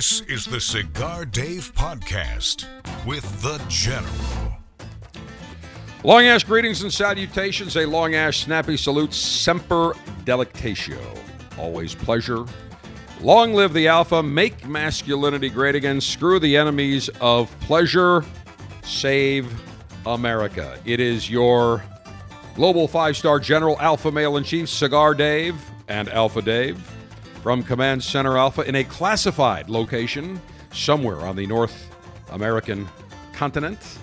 This is the Cigar Dave Podcast with The General. Long Ash greetings and salutations. A Long Ash snappy salute. Semper delectatio. Always pleasure. Long live the Alpha. Make masculinity great again. Screw the enemies of pleasure. Save America. It is your global five star general, Alpha Male in Chief, Cigar Dave and Alpha Dave from Command Center Alpha in a classified location somewhere on the North American continent.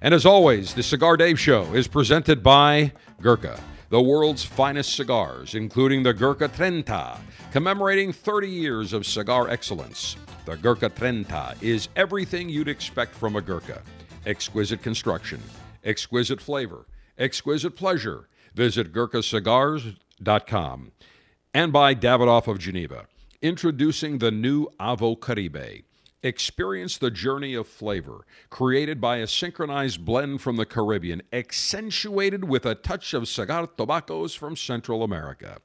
And as always, the Cigar Dave Show is presented by Gurkha, the world's finest cigars, including the Gurkha Trenta, commemorating 30 years of cigar excellence. The Gurkha Trenta is everything you'd expect from a Gurkha exquisite construction, exquisite flavor, exquisite pleasure. Visit GurkhaCigars.com. And by Davidoff of Geneva, introducing the new Avo Caribe. Experience the journey of flavor, created by a synchronized blend from the Caribbean, accentuated with a touch of cigar tobaccos from Central America.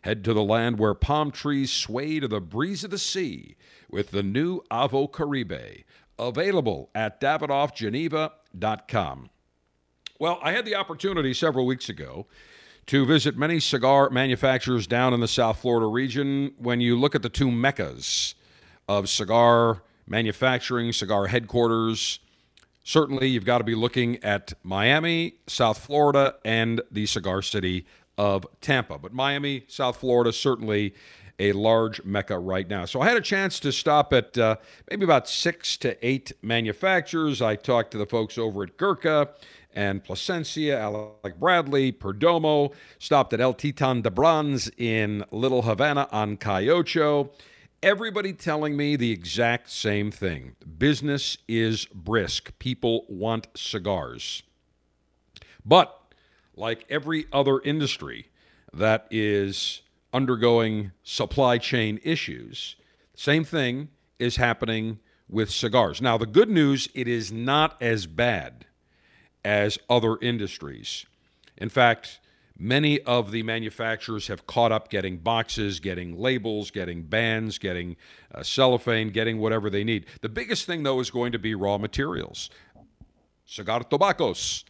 Head to the land where palm trees sway to the breeze of the sea with the new Avo Caribe, available at davidoffgeneva.com. Well, I had the opportunity several weeks ago to visit many cigar manufacturers down in the South Florida region. When you look at the two meccas of cigar manufacturing, cigar headquarters, certainly you've got to be looking at Miami, South Florida, and the cigar city of Tampa. But Miami, South Florida, certainly a large mecca right now. So I had a chance to stop at uh, maybe about six to eight manufacturers. I talked to the folks over at Gurkha and Plasencia, Alec Bradley, Perdomo, stopped at El Titan de Bronze in Little Havana on Calle Ocho. Everybody telling me the exact same thing. Business is brisk. People want cigars. But like every other industry that is undergoing supply chain issues, same thing is happening with cigars. Now, the good news, it is not as bad as other industries. In fact, many of the manufacturers have caught up getting boxes, getting labels, getting bands, getting uh, cellophane, getting whatever they need. The biggest thing, though, is going to be raw materials cigar tobaccos.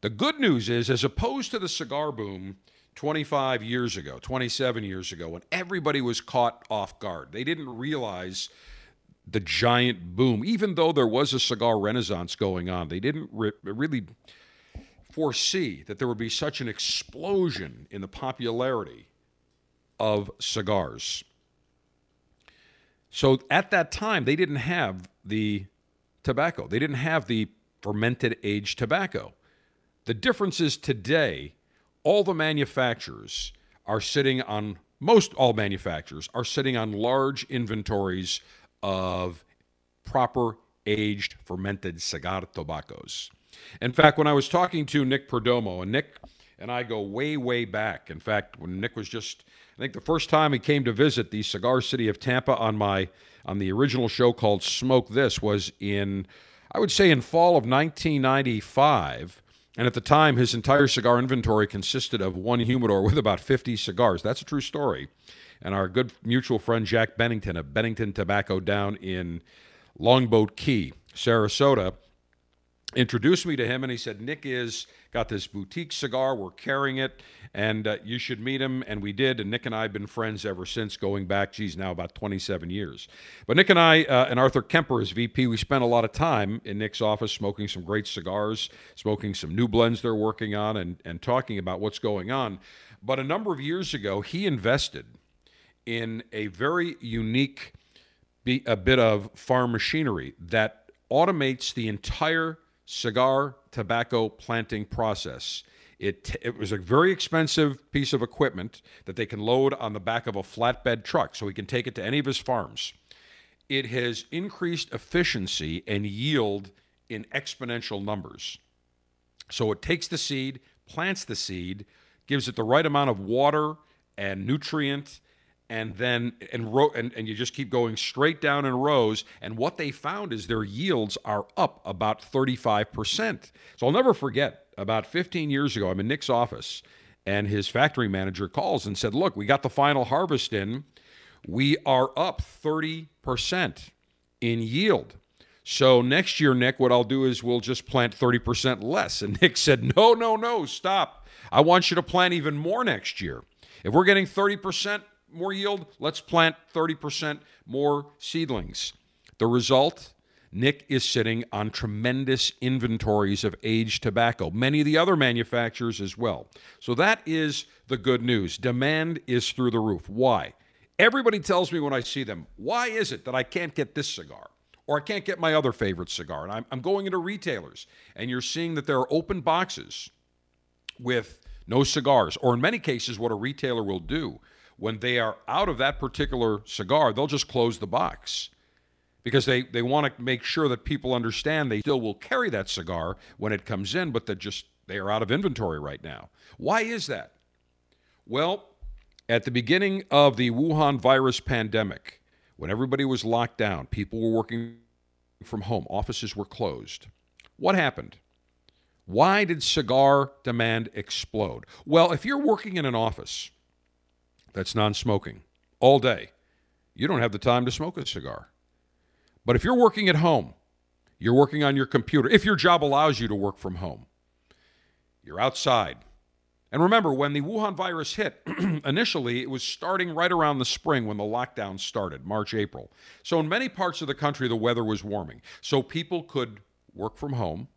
The good news is, as opposed to the cigar boom 25 years ago, 27 years ago, when everybody was caught off guard, they didn't realize the giant boom. Even though there was a cigar renaissance going on, they didn't re- really foresee that there would be such an explosion in the popularity of cigars. So at that time, they didn't have the tobacco, they didn't have the fermented aged tobacco. The difference is today, all the manufacturers are sitting on, most all manufacturers are sitting on large inventories of proper aged fermented cigar tobaccos. In fact, when I was talking to Nick Perdomo, and Nick and I go way, way back. In fact, when Nick was just, I think the first time he came to visit the cigar city of Tampa on my on the original show called Smoke This was in, I would say, in fall of 1995. And at the time, his entire cigar inventory consisted of one humidor with about 50 cigars. That's a true story and our good mutual friend Jack Bennington of Bennington Tobacco down in Longboat Key, Sarasota, introduced me to him and he said nick is got this boutique cigar we're carrying it and uh, you should meet him and we did and nick and i have been friends ever since going back geez now about 27 years. But nick and i uh, and arthur kemper as vp we spent a lot of time in nick's office smoking some great cigars smoking some new blends they're working on and, and talking about what's going on. But a number of years ago he invested in a very unique a bit of farm machinery that automates the entire cigar tobacco planting process. It, it was a very expensive piece of equipment that they can load on the back of a flatbed truck so he can take it to any of his farms. It has increased efficiency and yield in exponential numbers. So it takes the seed, plants the seed, gives it the right amount of water and nutrient and then and, ro- and and you just keep going straight down in rows and what they found is their yields are up about 35%. So I'll never forget about 15 years ago I'm in Nick's office and his factory manager calls and said, "Look, we got the final harvest in. we are up 30% in yield. So next year, Nick, what I'll do is we'll just plant 30% less. And Nick said, No, no, no, stop. I want you to plant even more next year. If we're getting 30% more yield, let's plant 30% more seedlings. The result Nick is sitting on tremendous inventories of aged tobacco, many of the other manufacturers as well. So that is the good news. Demand is through the roof. Why? Everybody tells me when I see them, why is it that I can't get this cigar? Or I can't get my other favorite cigar. And I'm, I'm going into retailers, and you're seeing that there are open boxes with no cigars. Or in many cases, what a retailer will do when they are out of that particular cigar, they'll just close the box because they, they want to make sure that people understand they still will carry that cigar when it comes in, but that just they are out of inventory right now. Why is that? Well, at the beginning of the Wuhan virus pandemic, when everybody was locked down, people were working from home, offices were closed. What happened? Why did cigar demand explode? Well, if you're working in an office that's non smoking all day, you don't have the time to smoke a cigar. But if you're working at home, you're working on your computer, if your job allows you to work from home, you're outside. And remember, when the Wuhan virus hit, initially it was starting right around the spring when the lockdown started, March, April. So in many parts of the country, the weather was warming. So people could work from home.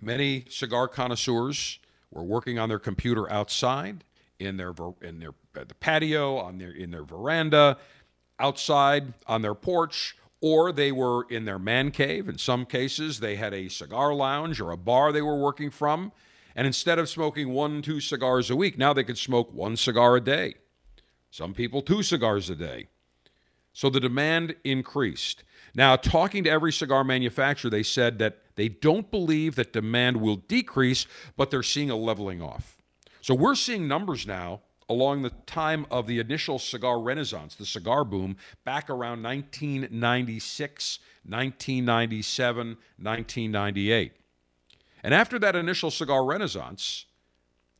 Many cigar connoisseurs were working on their computer outside, in their in their the patio, on their in their veranda, outside on their porch, or they were in their man cave. In some cases, they had a cigar lounge or a bar they were working from. And instead of smoking one, two cigars a week, now they could smoke one cigar a day. Some people, two cigars a day. So the demand increased. Now, talking to every cigar manufacturer, they said that they don't believe that demand will decrease, but they're seeing a leveling off. So we're seeing numbers now along the time of the initial cigar renaissance, the cigar boom, back around 1996, 1997, 1998. And after that initial cigar renaissance,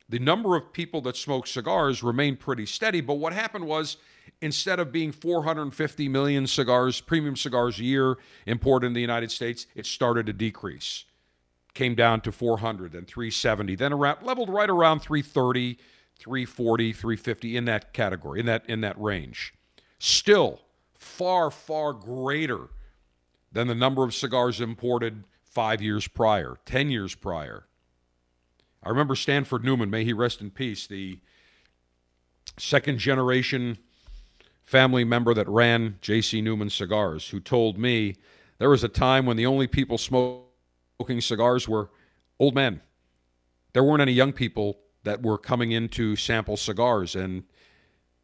the number of people that smoked cigars remained pretty steady. But what happened was, instead of being 450 million cigars, premium cigars a year imported in the United States, it started to decrease. Came down to 400, then 370, then around leveled right around 330 340, 350 in that category, in that in that range. Still far far greater than the number of cigars imported 5 years prior, 10 years prior. I remember Stanford Newman, may he rest in peace, the second generation family member that ran J.C. Newman Cigars, who told me there was a time when the only people smoking cigars were old men. There weren't any young people that were coming in to sample cigars and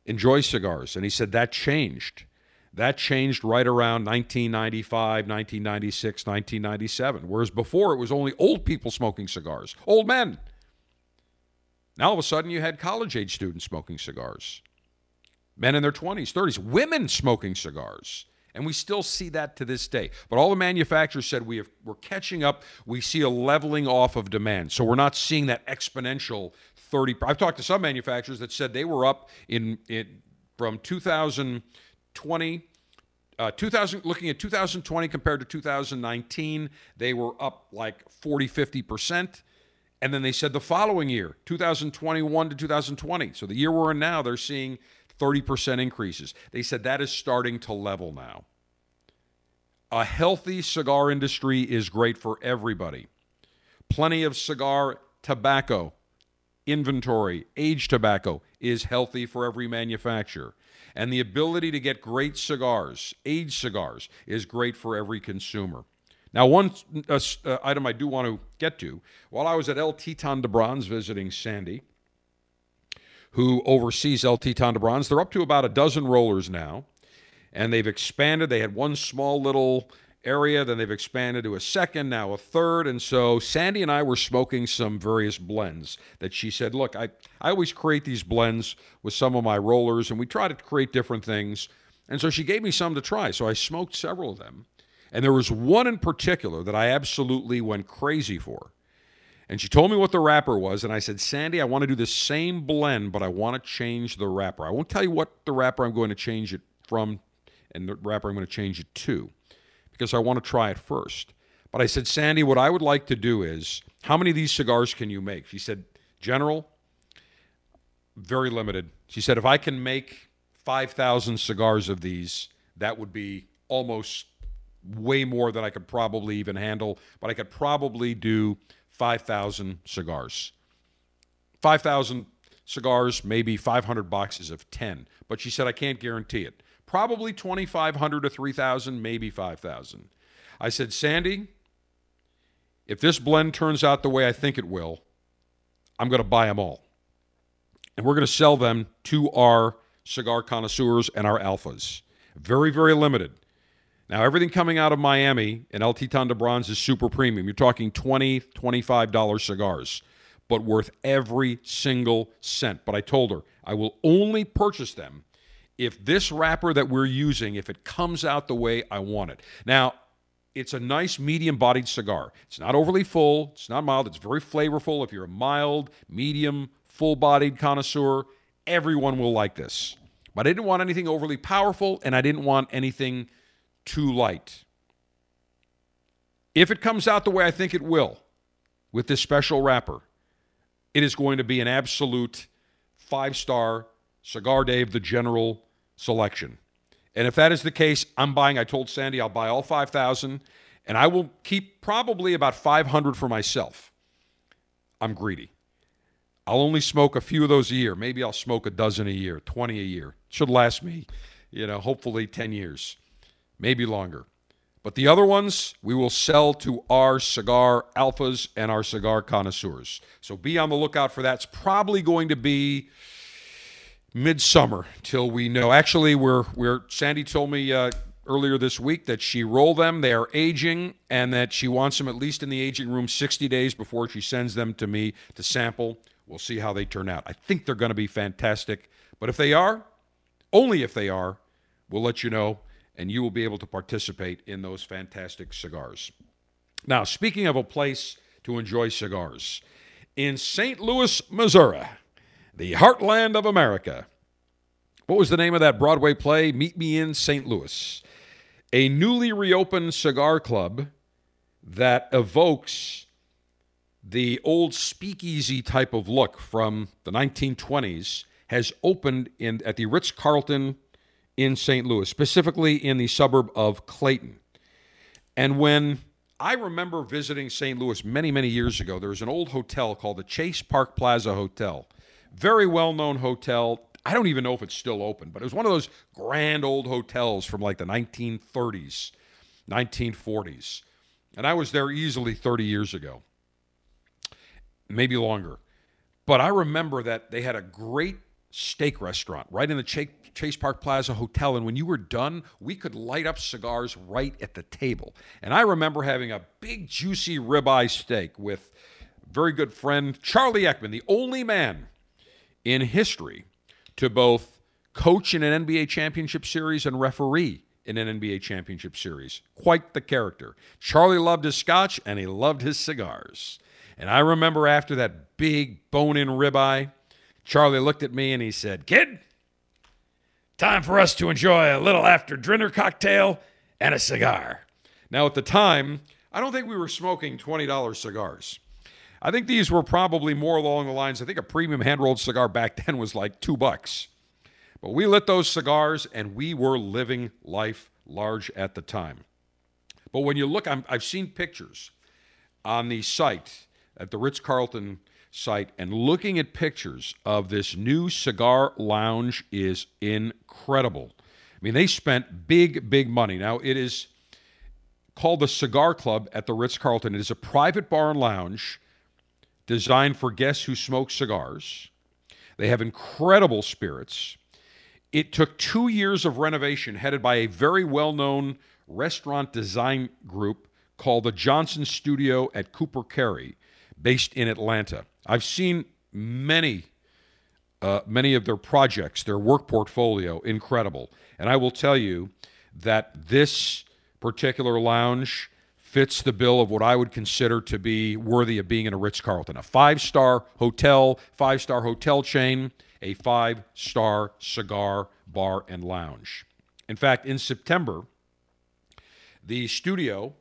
enjoy cigars. And he said that changed. That changed right around 1995, 1996, 1997. Whereas before it was only old people smoking cigars, old men. Now all of a sudden you had college age students smoking cigars, men in their 20s, 30s, women smoking cigars. And we still see that to this day. But all the manufacturers said we have, we're catching up. We see a leveling off of demand. So we're not seeing that exponential 30. I've talked to some manufacturers that said they were up in, in from 2020. Uh, 2000 looking at 2020 compared to 2019 they were up like 40 50% and then they said the following year 2021 to 2020 so the year we're in now they're seeing 30% increases. They said that is starting to level now. A healthy cigar industry is great for everybody. Plenty of cigar tobacco inventory, aged tobacco is healthy for every manufacturer. And the ability to get great cigars, aged cigars, is great for every consumer. Now, one uh, uh, item I do want to get to while I was at El Titan de Bronze visiting Sandy, who oversees El de Bronze. They're up to about a dozen rollers now, and they've expanded. They had one small little area, then they've expanded to a second, now a third. And so Sandy and I were smoking some various blends that she said, Look, I, I always create these blends with some of my rollers, and we try to create different things. And so she gave me some to try. So I smoked several of them. And there was one in particular that I absolutely went crazy for. And she told me what the wrapper was, and I said, Sandy, I want to do the same blend, but I want to change the wrapper. I won't tell you what the wrapper I'm going to change it from and the wrapper I'm going to change it to because I want to try it first. But I said, Sandy, what I would like to do is, how many of these cigars can you make? She said, General, very limited. She said, if I can make 5,000 cigars of these, that would be almost way more than I could probably even handle, but I could probably do 5,000 cigars. 5,000 cigars, maybe 500 boxes of 10. But she said, I can't guarantee it. Probably 2,500 to 3,000, maybe 5,000. I said, Sandy, if this blend turns out the way I think it will, I'm going to buy them all. And we're going to sell them to our cigar connoisseurs and our alphas. Very, very limited. Now, everything coming out of Miami and El Titan de Bronze is super premium. You're talking $20, $25 cigars, but worth every single cent. But I told her I will only purchase them if this wrapper that we're using, if it comes out the way I want it. Now, it's a nice medium bodied cigar. It's not overly full, it's not mild, it's very flavorful. If you're a mild, medium, full bodied connoisseur, everyone will like this. But I didn't want anything overly powerful, and I didn't want anything too light. If it comes out the way I think it will with this special wrapper, it is going to be an absolute five star Cigar Dave, the general selection. And if that is the case, I'm buying. I told Sandy I'll buy all 5,000, and I will keep probably about 500 for myself. I'm greedy. I'll only smoke a few of those a year. Maybe I'll smoke a dozen a year, 20 a year. Should last me, you know, hopefully 10 years maybe longer. But the other ones we will sell to our cigar alphas and our cigar connoisseurs. So be on the lookout for that. It's probably going to be midsummer till we know. Actually, we're we're Sandy told me uh, earlier this week that she rolled them. They are aging, and that she wants them at least in the aging room 60 days before she sends them to me to sample. We'll see how they turn out. I think they're going to be fantastic. But if they are, only if they are, we'll let you know and you will be able to participate in those fantastic cigars. Now, speaking of a place to enjoy cigars, in St. Louis, Missouri, the heartland of America, what was the name of that Broadway play? Meet Me in St. Louis. A newly reopened cigar club that evokes the old speakeasy type of look from the 1920s has opened in at the Ritz Carlton in St. Louis, specifically in the suburb of Clayton. And when I remember visiting St. Louis many, many years ago, there was an old hotel called the Chase Park Plaza Hotel. Very well known hotel. I don't even know if it's still open, but it was one of those grand old hotels from like the 1930s, 1940s. And I was there easily 30 years ago, maybe longer. But I remember that they had a great steak restaurant right in the Chase Park Plaza Hotel. And when you were done, we could light up cigars right at the table. And I remember having a big, juicy ribeye steak with very good friend Charley Eckman, the only man in history to both coach in an NBA championship series and referee in an NBA championship series. Quite the character. Charley loved his scotch and he loved his cigars. And I remember after that big bone in ribeye, Charley looked at me and he said, Kid, time for us to enjoy a little after dinner cocktail and a cigar. Now, at the time, I don't think we were smoking $20 cigars. I think these were probably more along the lines, I think a premium hand rolled cigar back then was like two bucks. But we lit those cigars and we were living life large at the time. But when you look, i have seen pictures on the site at the Ritz Carlton site and looking at pictures of this new cigar lounge is incredible. I mean, they spent big, big money. Now, it is called the Cigar Club at the Ritz Carlton. It is a private bar and lounge designed for guests who smoke cigars. They have incredible spirits. It took two years of renovation, headed by a very well known restaurant design group called the Johnson Studio at Cooper Carry, based in Atlanta. I've seen many, uh, many of their projects, their work portfolio, incredible. And I will tell you that this particular lounge fits the bill of what I would consider to be worthy of being in a Ritz Carlton, a five star hotel, five star hotel chain, a five star cigar bar and lounge. In fact, in September, the studio,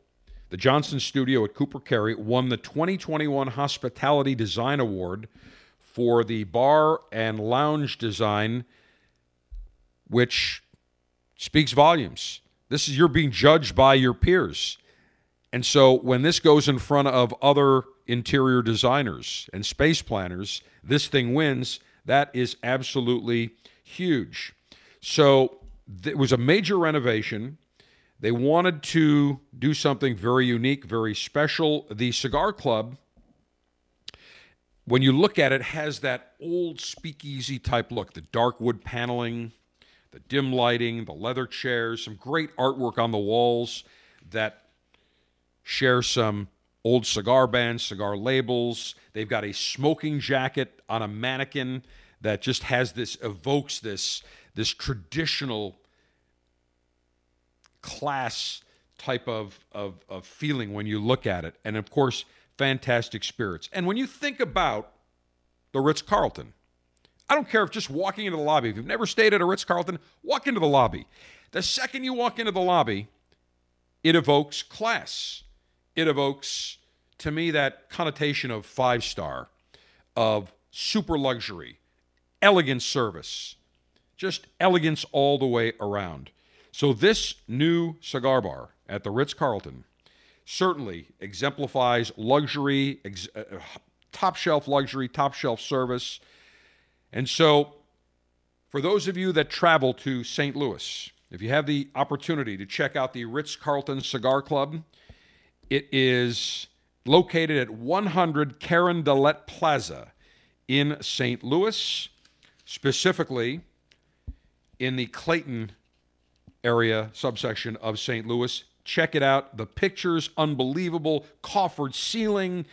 the Johnson Studio at Cooper Carry, won the 2021 Hospitality Design Award for the bar and lounge design, which speaks volumes. This is you're being judged by your peers. And so when this goes in front of other interior designers and space planners, this thing wins. That is absolutely huge. So it was a major renovation. They wanted to do something very unique, very special. The Cigar Club, when you look at it, has that old speakeasy type look the dark wood paneling, the dim lighting, the leather chairs, some great artwork on the walls that share some old cigar bands, cigar labels. They've got a smoking jacket on a mannequin that just has this evokes this this traditional class type of, of, of feeling when you look at it. And of course, fantastic spirits. And when you think about the Ritz Carlton, I don't care if just walking into the lobby, if you've never stayed at a Ritz Carlton, walk into the lobby. The second you walk into the lobby, it evokes class it evokes to me that connotation of five star, of super luxury, elegant service, just elegance all the way around. So, this new cigar bar at the Ritz Carlton certainly exemplifies luxury, ex- uh, top shelf luxury, top shelf service. And so, for those of you that travel to St. Louis, if you have the opportunity to check out the Ritz Carlton Cigar Club, it is located at 100 Karen Carondelet Plaza in St. Louis, specifically in the Clayton area subsection of St. Louis. Check it out. The pictures, unbelievable. Coffered ceiling,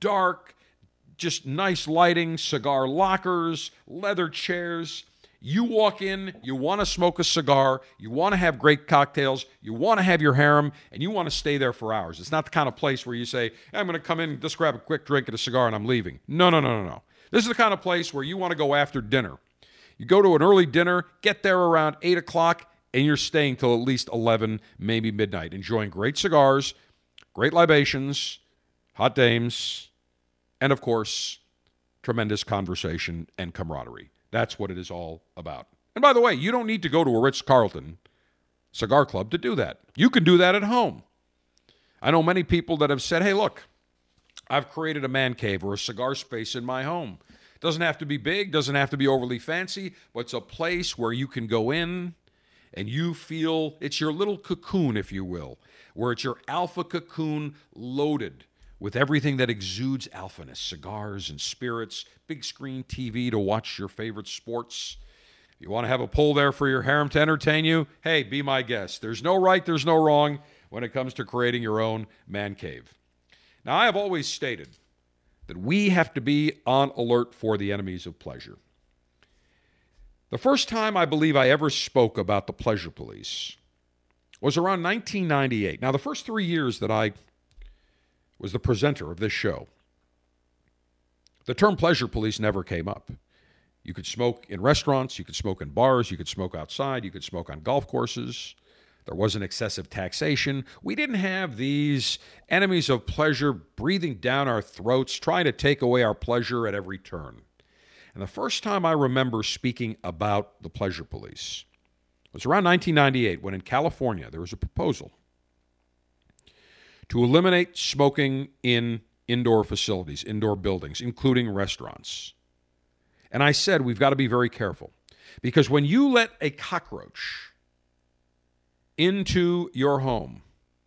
dark, just nice lighting, cigar lockers, leather chairs. You walk in, you want to smoke a cigar, you want to have great cocktails, you want to have your harem, and you want to stay there for hours. It's not the kind of place where you say, hey, I'm going to come in, just grab a quick drink and a cigar, and I'm leaving. No, no, no, no, no. This is the kind of place where you want to go after dinner. You go to an early dinner, get there around 8 o'clock, and you're staying till at least 11, maybe midnight, enjoying great cigars, great libations, hot dames, and of course, tremendous conversation and camaraderie. That's what it is all about. And by the way, you don't need to go to a Ritz Carlton cigar club to do that. You can do that at home. I know many people that have said, hey, look, I've created a man cave or a cigar space in my home. Doesn't have to be big, doesn't have to be overly fancy, but it's a place where you can go in and you feel it's your little cocoon, if you will, where it's your alpha cocoon loaded with everything that exudes alphaness cigars and spirits, big screen TV to watch your favorite sports. If you want to have a pull there for your harem to entertain you, hey, be my guest. There's no right, there's no wrong when it comes to creating your own man cave. Now, I have always stated that we have to be on alert for the enemies of pleasure. The first time I believe I ever spoke about the pleasure police was around 1998. Now, the first three years that I was the presenter of this show. The term pleasure police never came up. You could smoke in restaurants, you could smoke in bars, you could smoke outside, you could smoke on golf courses. There wasn't excessive taxation. We didn't have these enemies of pleasure breathing down our throats, trying to take away our pleasure at every turn. And the first time I remember speaking about the pleasure police was around 1998 when in California there was a proposal to eliminate smoking in indoor facilities, indoor buildings, including restaurants. And I said we've got to be very careful because when you let a cockroach into your home,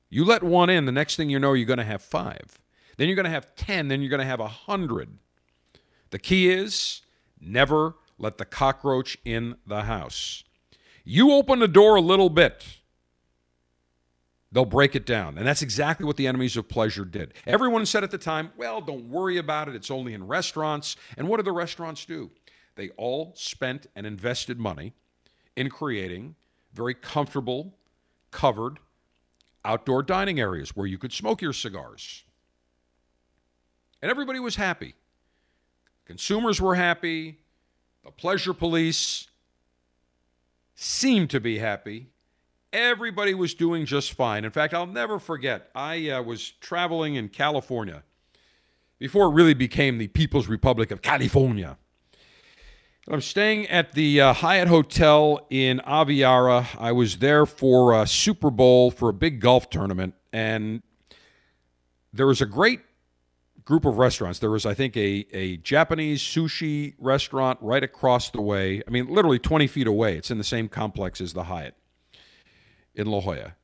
you let one in, the next thing you know, you're going to have five. Then you're going to have 10, then you're going to have a 100. The key is never let the cockroach in the house. You open the door a little bit They'll break it down. And that's exactly what the enemies of pleasure did. Everyone said at the time, well, don't worry about it. It's only in restaurants. And what did the restaurants do? They all spent and invested money in creating very comfortable, covered outdoor dining areas where you could smoke your cigars. And everybody was happy. Consumers were happy. The pleasure police seemed to be happy. Everybody was doing just fine. In fact, I'll never forget, I uh, was traveling in California before it really became the People's Republic of California. I'm staying at the uh, Hyatt Hotel in Aviara. I was there for a Super Bowl for a big golf tournament, and there was a great group of restaurants. There was, I think, a, a Japanese sushi restaurant right across the way. I mean, literally 20 feet away. It's in the same complex as the Hyatt in La Jolla.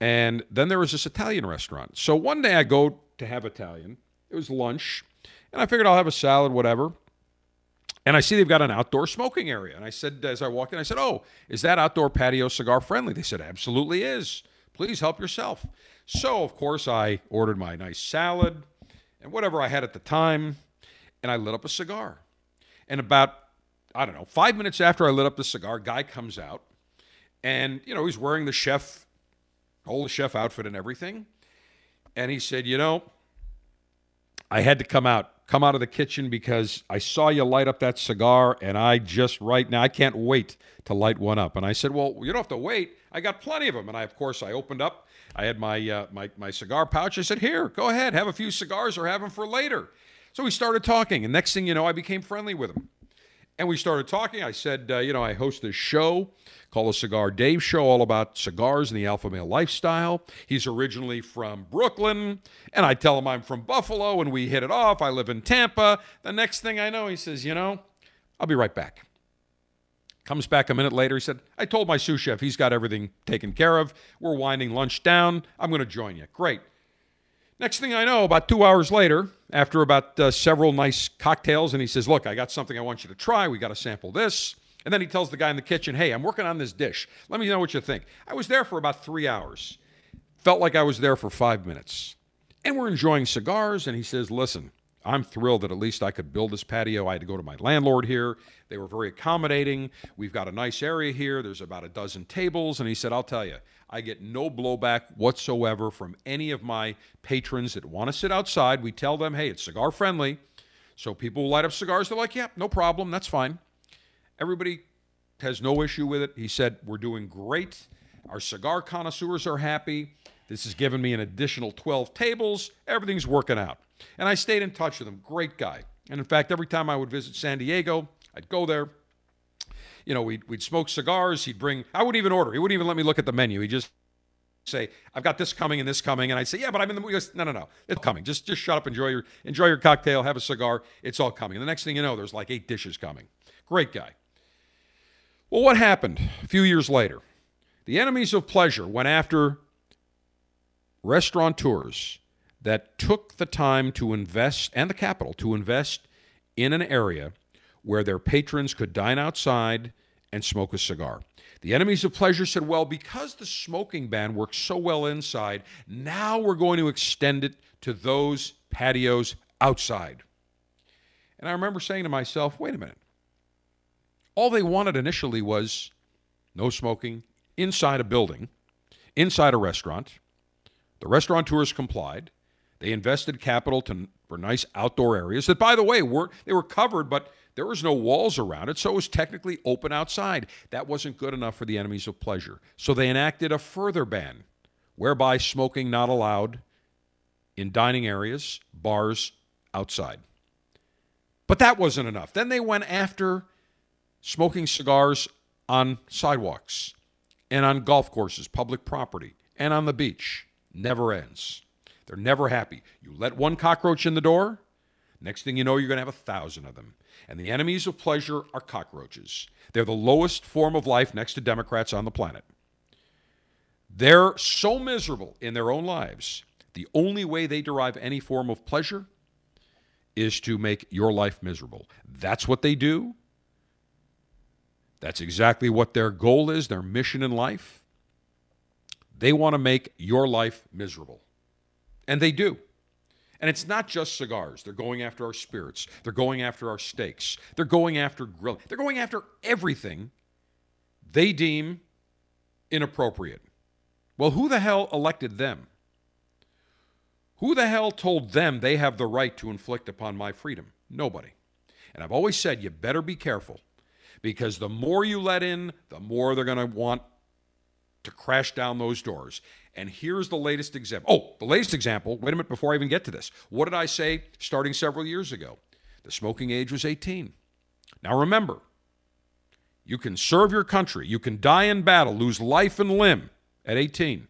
And then there was this Italian restaurant. So one day I go to have Italian. It was lunch, and I figured I'll have a salad, whatever. And I see they've got an outdoor smoking area. And I said, as I walked in, I said, Oh, is that outdoor patio cigar friendly? They said, Absolutely is. Please help yourself. So, of course, I ordered my nice salad and whatever I had at the time, and I lit up a cigar. And about, I don't know, five minutes after I lit up the cigar, guy comes out, and, you know, he's wearing the chef, the chef outfit and everything. And he said, You know, I had to come out come out of the kitchen because I saw you light up that cigar, and I just right now I can't wait to light one up. And I said, well, you don't have to wait. I got plenty of them. And I, of course, I opened up. I had my uh, my my cigar pouch. I said, here, go ahead, have a few cigars or have them for later. So we started talking, and next thing you know, I became friendly with him. And we started talking. I said, uh, you know, I host this show called the Cigar Dave Show, all about cigars and the alpha male lifestyle. He's originally from Brooklyn, and I tell him I'm from Buffalo, and we hit it off. I live in Tampa. The next thing I know, he says, you know, I'll be right back. Comes back a minute later. He said, I told my sous chef he's got everything taken care of. We're winding lunch down. I'm going to join you. Great. Next thing I know, about two hours later, after about uh, several nice cocktails, and he says, Look, I got something I want you to try. We got to sample this. And then he tells the guy in the kitchen, Hey, I'm working on this dish. Let me know what you think. I was there for about three hours. Felt like I was there for five minutes. And we're enjoying cigars. And he says, Listen, I'm thrilled that at least I could build this patio. I had to go to my landlord here. They were very accommodating. We've got a nice area here. There's about a dozen tables. And he said, I'll tell you, I get no blowback whatsoever from any of my patrons that want to sit outside. We tell them, hey, it's cigar friendly. So people will light up cigars. They're like, yeah, no problem. That's fine. Everybody has no issue with it. He said, we're doing great. Our cigar connoisseurs are happy. This has given me an additional 12 tables. Everything's working out. And I stayed in touch with him. Great guy. And in fact, every time I would visit San Diego, I'd go there you know, we'd, we'd smoke cigars. He'd bring, I wouldn't even order. He wouldn't even let me look at the menu. He'd just say, I've got this coming and this coming. And I'd say, yeah, but I'm in the, he goes, no, no, no, it's coming. Just, just shut up, enjoy your, enjoy your cocktail, have a cigar. It's all coming. And the next thing you know, there's like eight dishes coming. Great guy. Well, what happened a few years later? The enemies of pleasure went after restaurateurs that took the time to invest and the capital to invest in an area where their patrons could dine outside and smoke a cigar. The enemies of pleasure said, well, because the smoking ban works so well inside, now we're going to extend it to those patios outside. And I remember saying to myself, wait a minute. All they wanted initially was no smoking inside a building, inside a restaurant. The restaurateurs complied. They invested capital to, for nice outdoor areas that, by the way, were they were covered, but there was no walls around it, so it was technically open outside. That wasn't good enough for the enemies of pleasure. So they enacted a further ban, whereby smoking not allowed in dining areas, bars, outside. But that wasn't enough. Then they went after smoking cigars on sidewalks and on golf courses, public property, and on the beach. Never ends. They're never happy. You let one cockroach in the door, next thing you know, you're going to have a thousand of them. And the enemies of pleasure are cockroaches. They're the lowest form of life next to Democrats on the planet. They're so miserable in their own lives. The only way they derive any form of pleasure is to make your life miserable. That's what they do. That's exactly what their goal is, their mission in life. They want to make your life miserable. And they do. And it's not just cigars. They're going after our spirits. They're going after our steaks. They're going after grill. They're going after everything they deem inappropriate Well, who the hell elected them? Who the hell told them they have the right to inflict upon my freedom? Nobody. And I've always said you better be careful because the more you let in, the more they're going to want to crash down those doors. And here's the latest example. Oh, the latest example. Wait a minute before I even get to this. What did I say starting several years ago? The smoking age was 18. Now remember, you can serve your country, you can die in battle, lose life and limb at 18,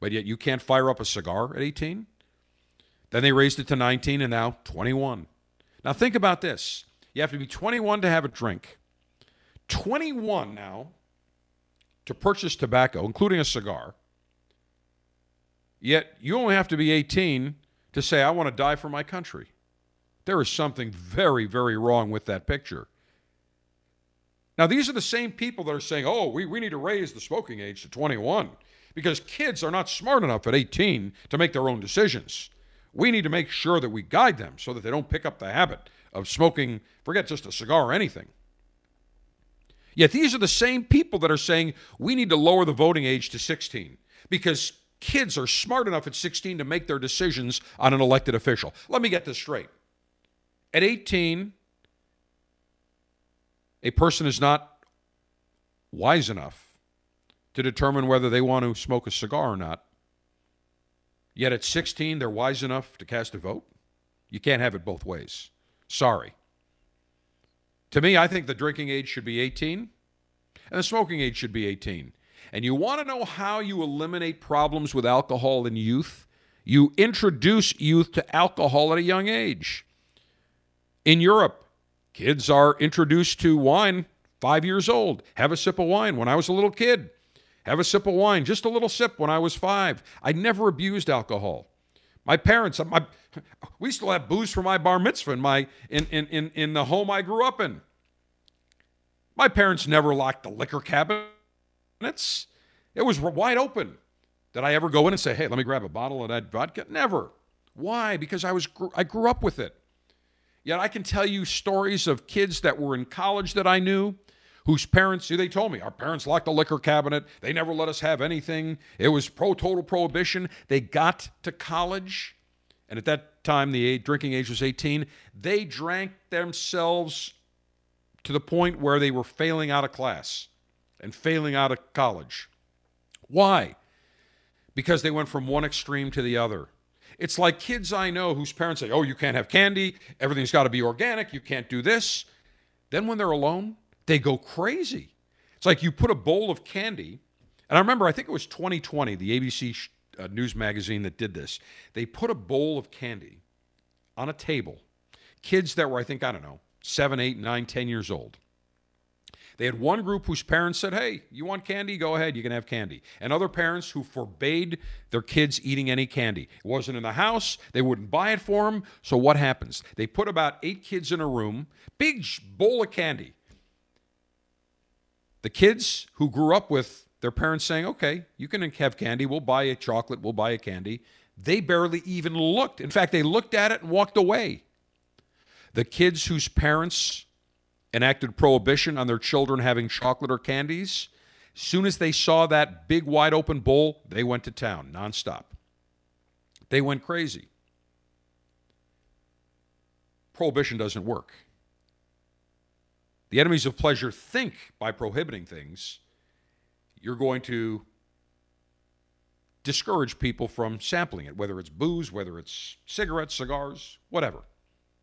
but yet you can't fire up a cigar at 18? Then they raised it to 19 and now 21. Now think about this. You have to be 21 to have a drink. 21 now to purchase tobacco, including a cigar. Yet you only have to be 18 to say, I want to die for my country. There is something very, very wrong with that picture. Now, these are the same people that are saying, oh, we, we need to raise the smoking age to 21 because kids are not smart enough at 18 to make their own decisions. We need to make sure that we guide them so that they don't pick up the habit of smoking, forget just a cigar or anything. Yet these are the same people that are saying we need to lower the voting age to 16 because kids are smart enough at 16 to make their decisions on an elected official. Let me get this straight. At 18, a person is not wise enough to determine whether they want to smoke a cigar or not. Yet at 16, they're wise enough to cast a vote. You can't have it both ways. Sorry. To me, I think the drinking age should be 18 and the smoking age should be 18. And you want to know how you eliminate problems with alcohol in youth? You introduce youth to alcohol at a young age. In Europe, kids are introduced to wine five years old. Have a sip of wine when I was a little kid. Have a sip of wine, just a little sip when I was five. I never abused alcohol. My parents, my, we still have booze for my bar mitzvah in, my, in, in, in, in the home I grew up in. My parents never locked the liquor cabinets. It was wide open. Did I ever go in and say, "Hey, let me grab a bottle of that vodka"? Never. Why? Because I was I grew up with it. Yet I can tell you stories of kids that were in college that I knew whose parents, they told me, our parents locked the liquor cabinet. They never let us have anything. It was pro total prohibition. They got to college, and at that time, the drinking age was 18. They drank themselves to the point where they were failing out of class and failing out of college. Why? Because they went from one extreme to the other. It's like kids I know whose parents say, Oh, you can't have candy. Everything's got to be organic. You can't do this. Then when they're alone, they go crazy. It's like you put a bowl of candy. And I remember, I think it was 2020, the ABC uh, news magazine that did this. They put a bowl of candy on a table. Kids that were, I think, I don't know, seven, eight, nine, ten years old. They had one group whose parents said, Hey, you want candy? Go ahead, you can have candy. And other parents who forbade their kids eating any candy. It wasn't in the house, they wouldn't buy it for them. So what happens? They put about eight kids in a room, big bowl of candy. The kids who grew up with their parents saying, Okay, you can have candy, we'll buy a chocolate, we'll buy a candy. They barely even looked. In fact, they looked at it and walked away. The kids whose parents enacted prohibition on their children having chocolate or candies, As soon as they saw that big wide open bowl, they went to town nonstop. They went crazy. Prohibition doesn't work. The enemies of pleasure think by prohibiting things, you're going to discourage people from sampling it, whether it's booze, whether it's cigarettes, cigars, whatever.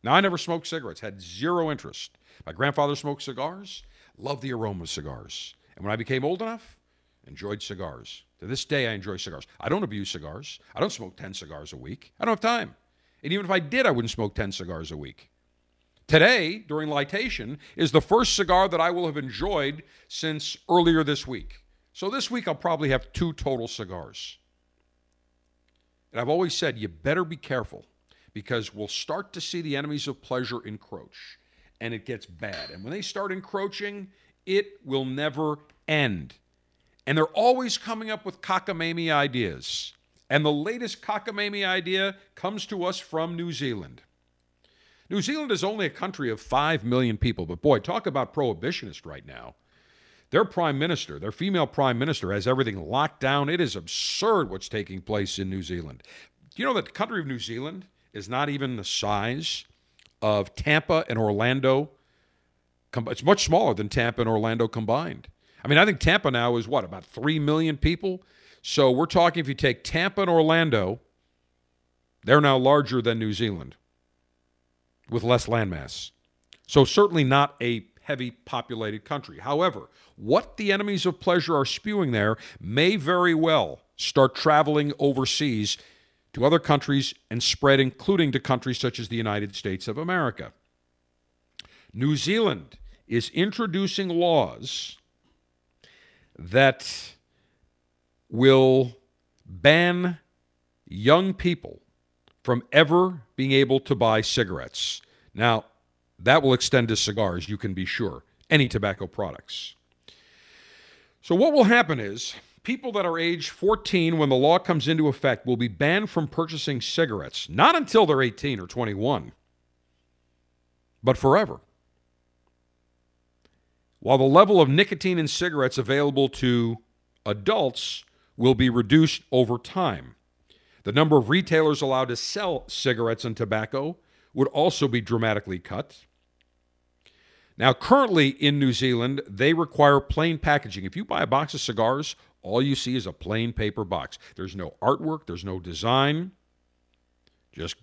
Now, I never smoked cigarettes, had zero interest. My grandfather smoked cigars, loved the aroma of cigars. And when I became old enough, enjoyed cigars. To this day, I enjoy cigars. I don't abuse cigars. I don't smoke 10 cigars a week. I don't have time. And even if I did, I wouldn't smoke 10 cigars a week. Today, during litation, is the first cigar that I will have enjoyed since earlier this week. So this week, I'll probably have two total cigars. And I've always said, you better be careful because we'll start to see the enemies of pleasure encroach and it gets bad. And when they start encroaching, it will never end. And they're always coming up with cockamamie ideas. And the latest cockamamie idea comes to us from New Zealand. New Zealand is only a country of 5 million people, but boy, talk about prohibitionist right now. Their prime minister, their female prime minister, has everything locked down. It is absurd what's taking place in New Zealand. Do you know that the country of New Zealand is not even the size of Tampa and Orlando? It's much smaller than Tampa and Orlando combined. I mean, I think Tampa now is what, about 3 million people? So we're talking if you take Tampa and Orlando, they're now larger than New Zealand with less landmass. So certainly not a heavy populated country. However, what the enemies of pleasure are spewing there may very well start traveling overseas to other countries and spread, including to countries such as the United States of America. New Zealand is introducing laws that will ban young people from ever being able to buy cigarettes. Now, that will extend to cigars, you can be sure, any tobacco products. So, what will happen is people that are age 14 when the law comes into effect will be banned from purchasing cigarettes, not until they're 18 or 21, but forever. While the level of nicotine in cigarettes available to adults will be reduced over time. The number of retailers allowed to sell cigarettes and tobacco would also be dramatically cut. Now, currently in New Zealand, they require plain packaging. If you buy a box of cigars, all you see is a plain paper box. There's no artwork, there's no design, just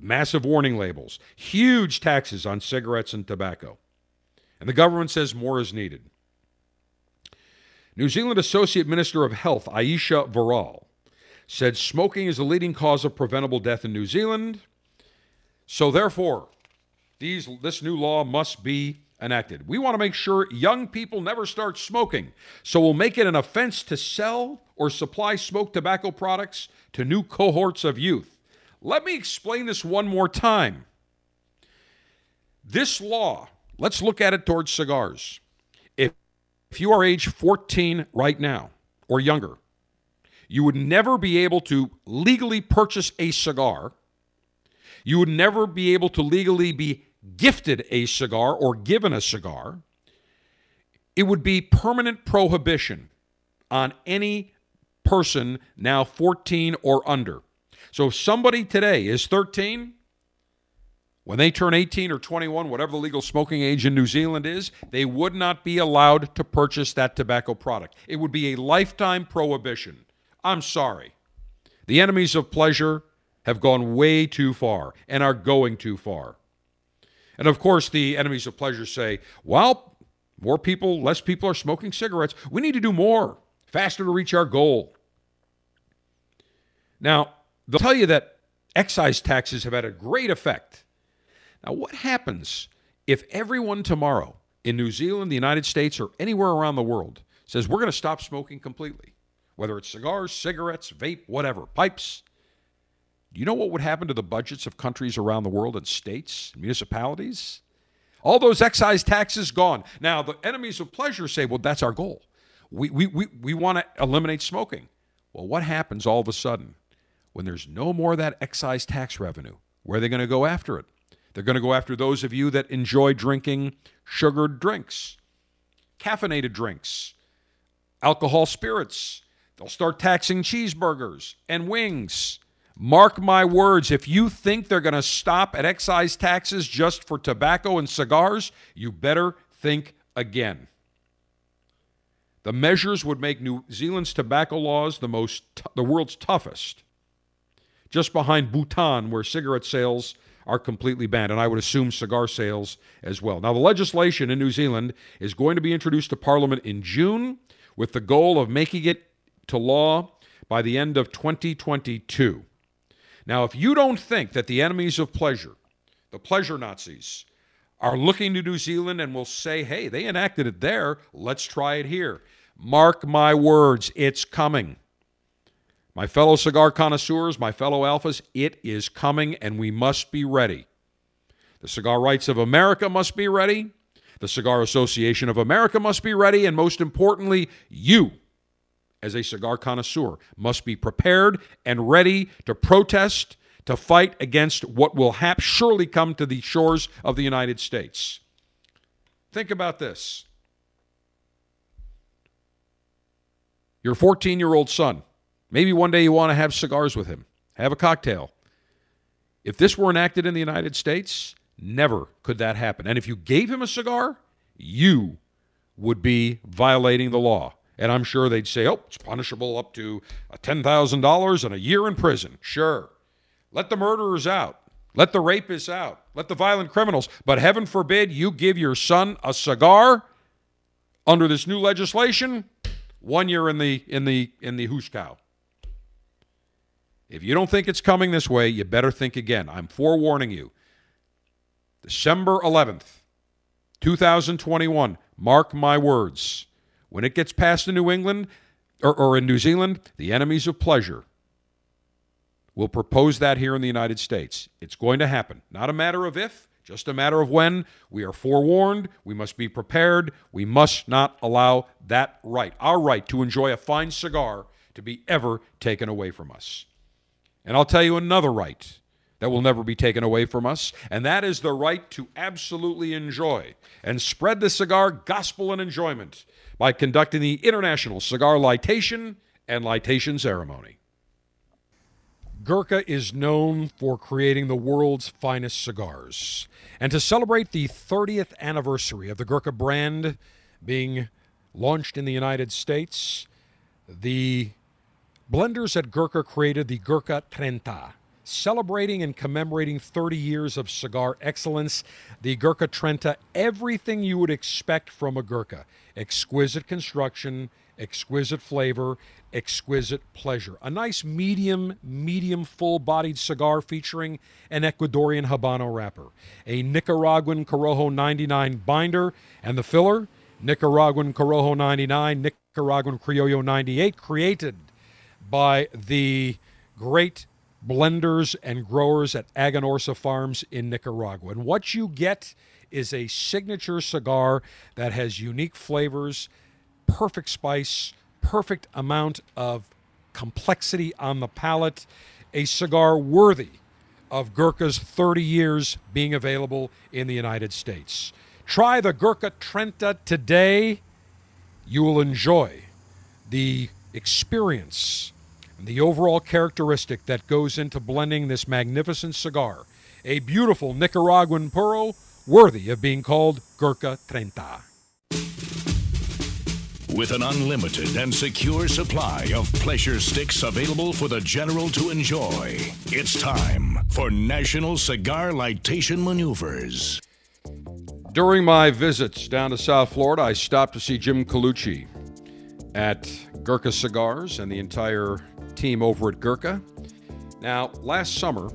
massive warning labels, huge taxes on cigarettes and tobacco. And the government says more is needed. New Zealand Associate Minister of Health, Ayesha Verrall, said smoking is the leading cause of preventable death in New Zealand. So, therefore, these, this new law must be enacted. We want to make sure young people never start smoking. So, we'll make it an offense to sell or supply smoked tobacco products to new cohorts of youth. Let me explain this one more time. This law Let's look at it towards cigars. If, if you are age 14 right now or younger, you would never be able to legally purchase a cigar. You would never be able to legally be gifted a cigar or given a cigar. It would be permanent prohibition on any person now 14 or under. So if somebody today is 13, when they turn 18 or 21, whatever the legal smoking age in New Zealand is, they would not be allowed to purchase that tobacco product. It would be a lifetime prohibition. I'm sorry. The enemies of pleasure have gone way too far and are going too far. And of course, the enemies of pleasure say, well, more people, less people are smoking cigarettes. We need to do more, faster to reach our goal. Now, they'll tell you that excise taxes have had a great effect now, what happens if everyone tomorrow in New Zealand, the United States, or anywhere around the world says we're going to stop smoking completely? Whether it's cigars, cigarettes, vape, whatever, pipes. You know what would happen to the budgets of countries around the world and states, municipalities? All those excise taxes gone. Now, the enemies of pleasure say, well, that's our goal. We, we, we, we want to eliminate smoking. Well, what happens all of a sudden when there's no more of that excise tax revenue? Where are they going to go after it? They're going to go after those of you that enjoy drinking sugared drinks, caffeinated drinks, alcohol spirits. They'll start taxing cheeseburgers and wings. Mark my words, if you think they're going to stop at excise taxes just for tobacco and cigars, you better think again. The measures would make New Zealand's tobacco laws the most the world's toughest. Just behind Bhutan where cigarette sales are completely banned, and I would assume cigar sales as well. Now, the legislation in New Zealand is going to be introduced to Parliament in June with the goal of making it to law by the end of 2022. Now, if you don't think that the enemies of pleasure, the pleasure Nazis, are looking to New Zealand and will say, hey, they enacted it there, let's try it here. Mark my words, it's coming. My fellow cigar connoisseurs, my fellow alphas, it is coming and we must be ready. The Cigar Rights of America must be ready. The Cigar Association of America must be ready. And most importantly, you, as a cigar connoisseur, must be prepared and ready to protest, to fight against what will hap- surely come to the shores of the United States. Think about this. your 14 year old son. Maybe one day you want to have cigars with him, have a cocktail. If this were enacted in the United States, never could that happen. And if you gave him a cigar, you would be violating the law. And I'm sure they'd say, oh, it's punishable up to uh, $10,000 and a year in prison. Sure. Let the murderers out. Let the rapists out. Let the violent criminals. But heaven forbid you give your son a cigar under this new legislation. One year in the in the in the hoosh If you don't think it's coming this way, you better think again. I'm forewarning you. December 11th, 2021. Mark my words. When it gets passed in New England or, or in New Zealand, the enemies of pleasure will propose that here in the United States. It's going to happen. Not a matter of if, just a matter of when. We are forewarned. We must be prepared. We must not allow that right, our right to enjoy a fine cigar, to be ever taken away from us. And I'll tell you another right that will never be taken away from us, and that is the right to absolutely enjoy and spread the cigar gospel and enjoyment by conducting the International Cigar Litation and Litation Ceremony. Gurkha is known for creating the world's finest cigars. And to celebrate the 30th anniversary of the Gurkha brand being launched in the United States, the blenders at Gurkha created the Gurkha Trenta. Celebrating and commemorating 30 years of cigar excellence, the Gurkha Trenta, everything you would expect from a Gurkha exquisite construction, exquisite flavor, exquisite pleasure. A nice medium, medium full bodied cigar featuring an Ecuadorian Habano wrapper, a Nicaraguan Corojo 99 binder, and the filler, Nicaraguan Corojo 99, Nicaraguan Criollo 98, created by the great blenders and growers at Aganorsa Farms in Nicaragua. And what you get is a signature cigar that has unique flavors perfect spice, perfect amount of complexity on the palate, a cigar worthy of Gurkha's 30 years being available in the United States. Try the Gurkha Trenta today. You will enjoy the experience and the overall characteristic that goes into blending this magnificent cigar. A beautiful Nicaraguan puro worthy of being called Gurkha Trenta. With an unlimited and secure supply of pleasure sticks available for the general to enjoy, it's time for National Cigar Lightation Maneuvers. During my visits down to South Florida, I stopped to see Jim Colucci at Gurkha Cigars and the entire team over at Gurkha. Now, last summer,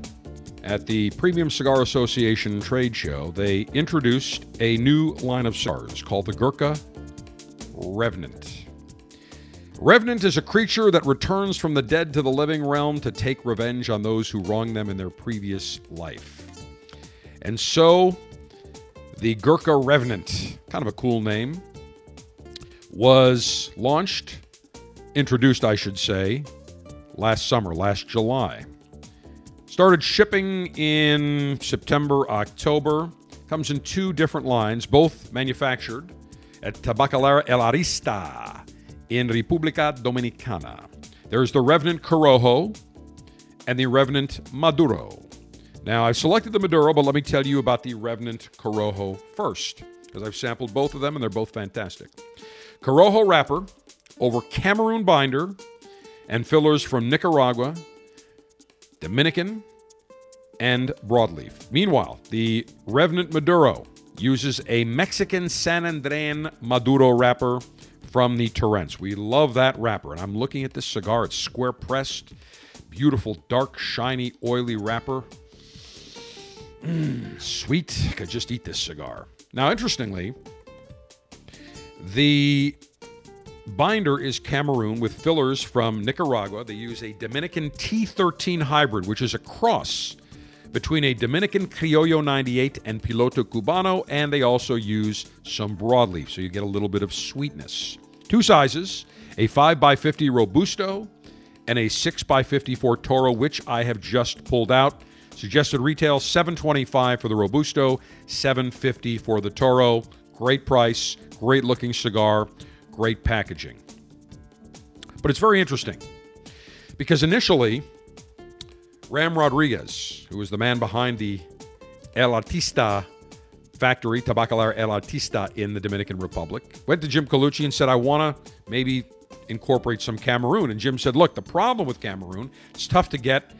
at the Premium Cigar Association trade show, they introduced a new line of cigars called the Gurkha Revenant. Revenant is a creature that returns from the dead to the living realm to take revenge on those who wronged them in their previous life. And so, the Gurkha Revenant, kind of a cool name, was launched, introduced, I should say, last summer, last July. Started shipping in September, October. Comes in two different lines, both manufactured at Tabacalera El Artista in República Dominicana. There's the Revenant Corojo and the Revenant Maduro. Now, I've selected the Maduro, but let me tell you about the Revenant Corojo first, because I've sampled both of them and they're both fantastic. Corojo wrapper over Cameroon binder and fillers from Nicaragua, Dominican, and broadleaf. Meanwhile, the Revenant Maduro uses a Mexican San Andrean Maduro wrapper from the Turrents. We love that wrapper. And I'm looking at this cigar. It's square pressed, beautiful, dark, shiny, oily wrapper. Mm, sweet. I could just eat this cigar. Now, interestingly, the binder is Cameroon with fillers from Nicaragua. They use a Dominican T13 hybrid, which is a cross between a Dominican Criollo 98 and Piloto Cubano, and they also use some broadleaf, so you get a little bit of sweetness. Two sizes a 5x50 Robusto and a 6x54 Toro, which I have just pulled out. Suggested retail 725 for the Robusto, 750 for the Toro. Great price, great looking cigar, great packaging. But it's very interesting because initially, Ram Rodriguez, who was the man behind the El Artista factory, Tabacalera El Artista in the Dominican Republic, went to Jim Colucci and said, I want to maybe incorporate some Cameroon. And Jim said, Look, the problem with Cameroon, it's tough to get,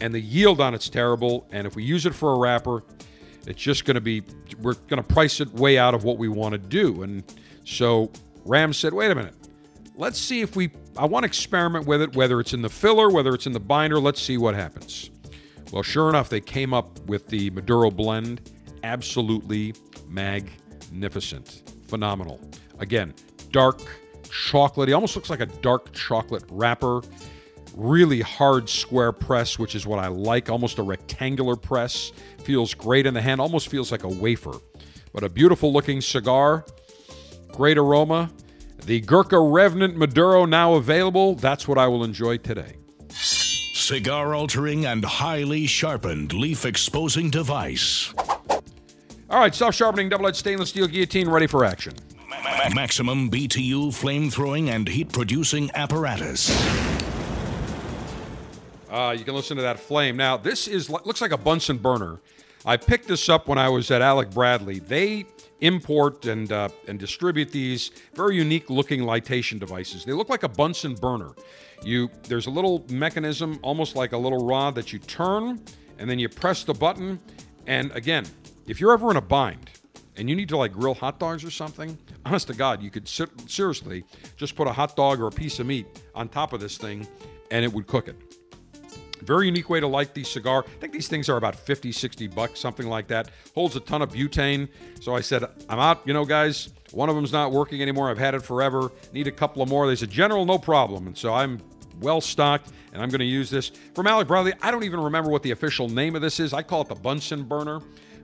and the yield on it's terrible. And if we use it for a wrapper, it's just going to be, we're going to price it way out of what we want to do. And so Ram said, Wait a minute. Let's see if we, I want to experiment with it, whether it's in the filler, whether it's in the binder. Let's see what happens. Well, sure enough, they came up with the Maduro blend. Absolutely magnificent. Phenomenal. Again, dark, chocolate. chocolatey, almost looks like a dark chocolate wrapper. Really hard square press, which is what I like. Almost a rectangular press. Feels great in the hand, almost feels like a wafer. But a beautiful looking cigar. Great aroma. The Gurkha Revenant Maduro now available. That's what I will enjoy today. Cigar altering and highly sharpened leaf exposing device. All right, self sharpening double edged stainless steel guillotine ready for action. Maximum BTU flame throwing and heat producing apparatus. Uh, you can listen to that flame. Now, this is looks like a Bunsen burner. I picked this up when I was at Alec Bradley. They import and uh, and distribute these very unique looking lightation devices. They look like a Bunsen burner. You there's a little mechanism, almost like a little rod that you turn, and then you press the button. And again, if you're ever in a bind and you need to like grill hot dogs or something, honest to God, you could seriously just put a hot dog or a piece of meat on top of this thing, and it would cook it. Very unique way to light the cigar. I think these things are about 50, 60 bucks, something like that. Holds a ton of butane. So I said, I'm out, you know, guys. One of them's not working anymore. I've had it forever. Need a couple of more. They said, General, no problem. And so I'm well stocked and I'm going to use this. From Alec Bradley, I don't even remember what the official name of this is. I call it the Bunsen burner.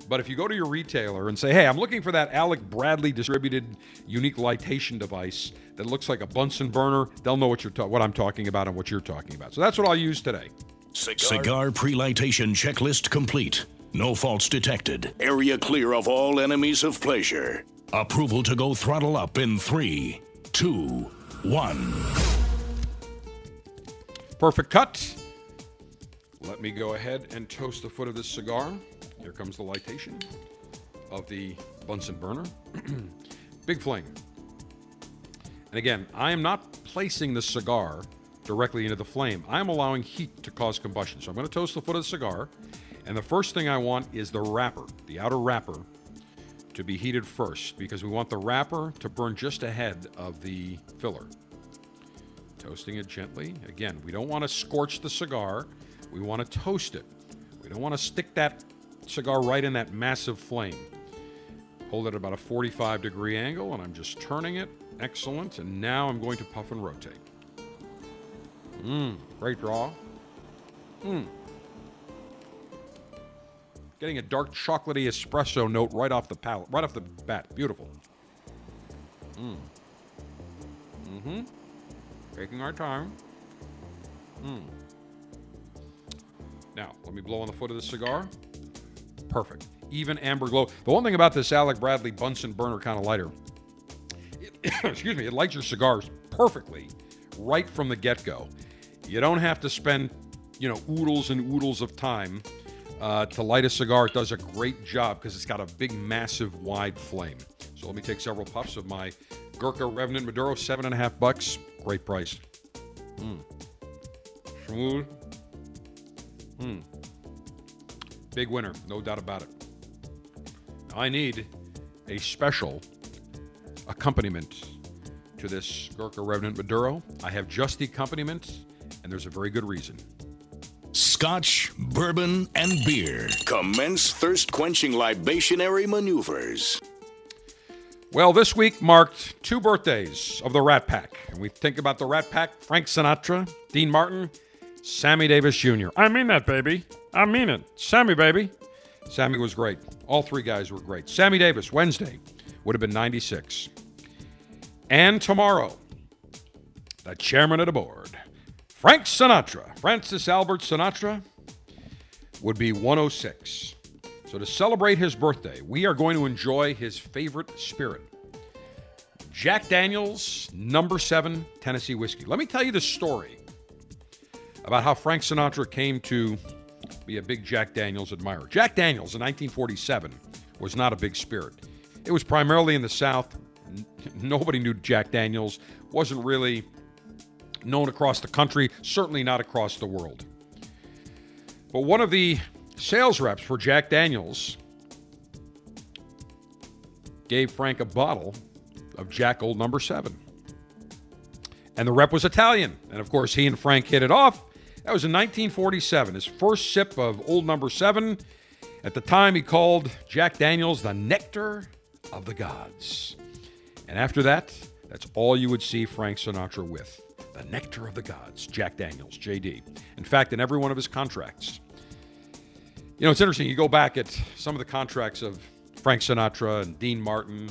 But if you go to your retailer and say, hey, I'm looking for that Alec Bradley distributed unique lightation device that looks like a Bunsen burner, they'll know what, you're ta- what I'm talking about and what you're talking about. So that's what I'll use today. Cigar, Cigar pre-lightation checklist complete. No faults detected. Area clear of all enemies of pleasure. Approval to go throttle up in three, two, one. Perfect cut. Let me go ahead and toast the foot of this cigar. Here comes the lightation of the Bunsen burner. Big flame. And again, I am not placing the cigar directly into the flame. I'm allowing heat to cause combustion. So I'm going to toast the foot of the cigar. And the first thing I want is the wrapper, the outer wrapper, to be heated first because we want the wrapper to burn just ahead of the filler. Toasting it gently. Again, we don't want to scorch the cigar, we want to toast it. We don't want to stick that cigar right in that massive flame. Hold it at about a 45 degree angle, and I'm just turning it. Excellent. And now I'm going to puff and rotate. Mmm, great draw. Mmm. Getting a dark chocolatey espresso note right off the palate, right off the bat. Beautiful. Mmm. Mm-hmm. Taking our time. Mmm. Now, let me blow on the foot of the cigar. Perfect. Even amber glow. The one thing about this Alec Bradley Bunsen burner kind of lighter, it, excuse me, it lights your cigars perfectly right from the get go. You don't have to spend, you know, oodles and oodles of time uh, to light a cigar. It does a great job because it's got a big, massive, wide flame. So let me take several puffs of my Gurkha Revenant Maduro, seven and a half bucks. Great price. Mm. Smooth. Hmm. Big winner, no doubt about it. I need a special accompaniment to this Gurkha Revenant Maduro. I have just the accompaniment, and there's a very good reason. Scotch, bourbon, and beer. Commence thirst quenching libationary maneuvers. Well, this week marked two birthdays of the Rat Pack. And we think about the Rat Pack Frank Sinatra, Dean Martin, Sammy Davis Jr. I mean that, baby. I mean it. Sammy, baby. Sammy was great. All three guys were great. Sammy Davis, Wednesday, would have been 96. And tomorrow, the chairman of the board, Frank Sinatra, Francis Albert Sinatra, would be 106. So, to celebrate his birthday, we are going to enjoy his favorite spirit, Jack Daniels, number seven Tennessee whiskey. Let me tell you the story about how Frank Sinatra came to be a big Jack Daniels admirer. Jack Daniels in 1947 was not a big spirit. It was primarily in the South. Nobody knew Jack Daniels, wasn't really known across the country, certainly not across the world. But one of the sales reps for Jack Daniels gave Frank a bottle of Jack Old Number 7. And the rep was Italian. And of course, he and Frank hit it off. That was in 1947, his first sip of Old Number 7. At the time, he called Jack Daniels the nectar of the gods. And after that, that's all you would see Frank Sinatra with the nectar of the gods, Jack Daniels, JD. In fact, in every one of his contracts. You know, it's interesting. You go back at some of the contracts of Frank Sinatra and Dean Martin,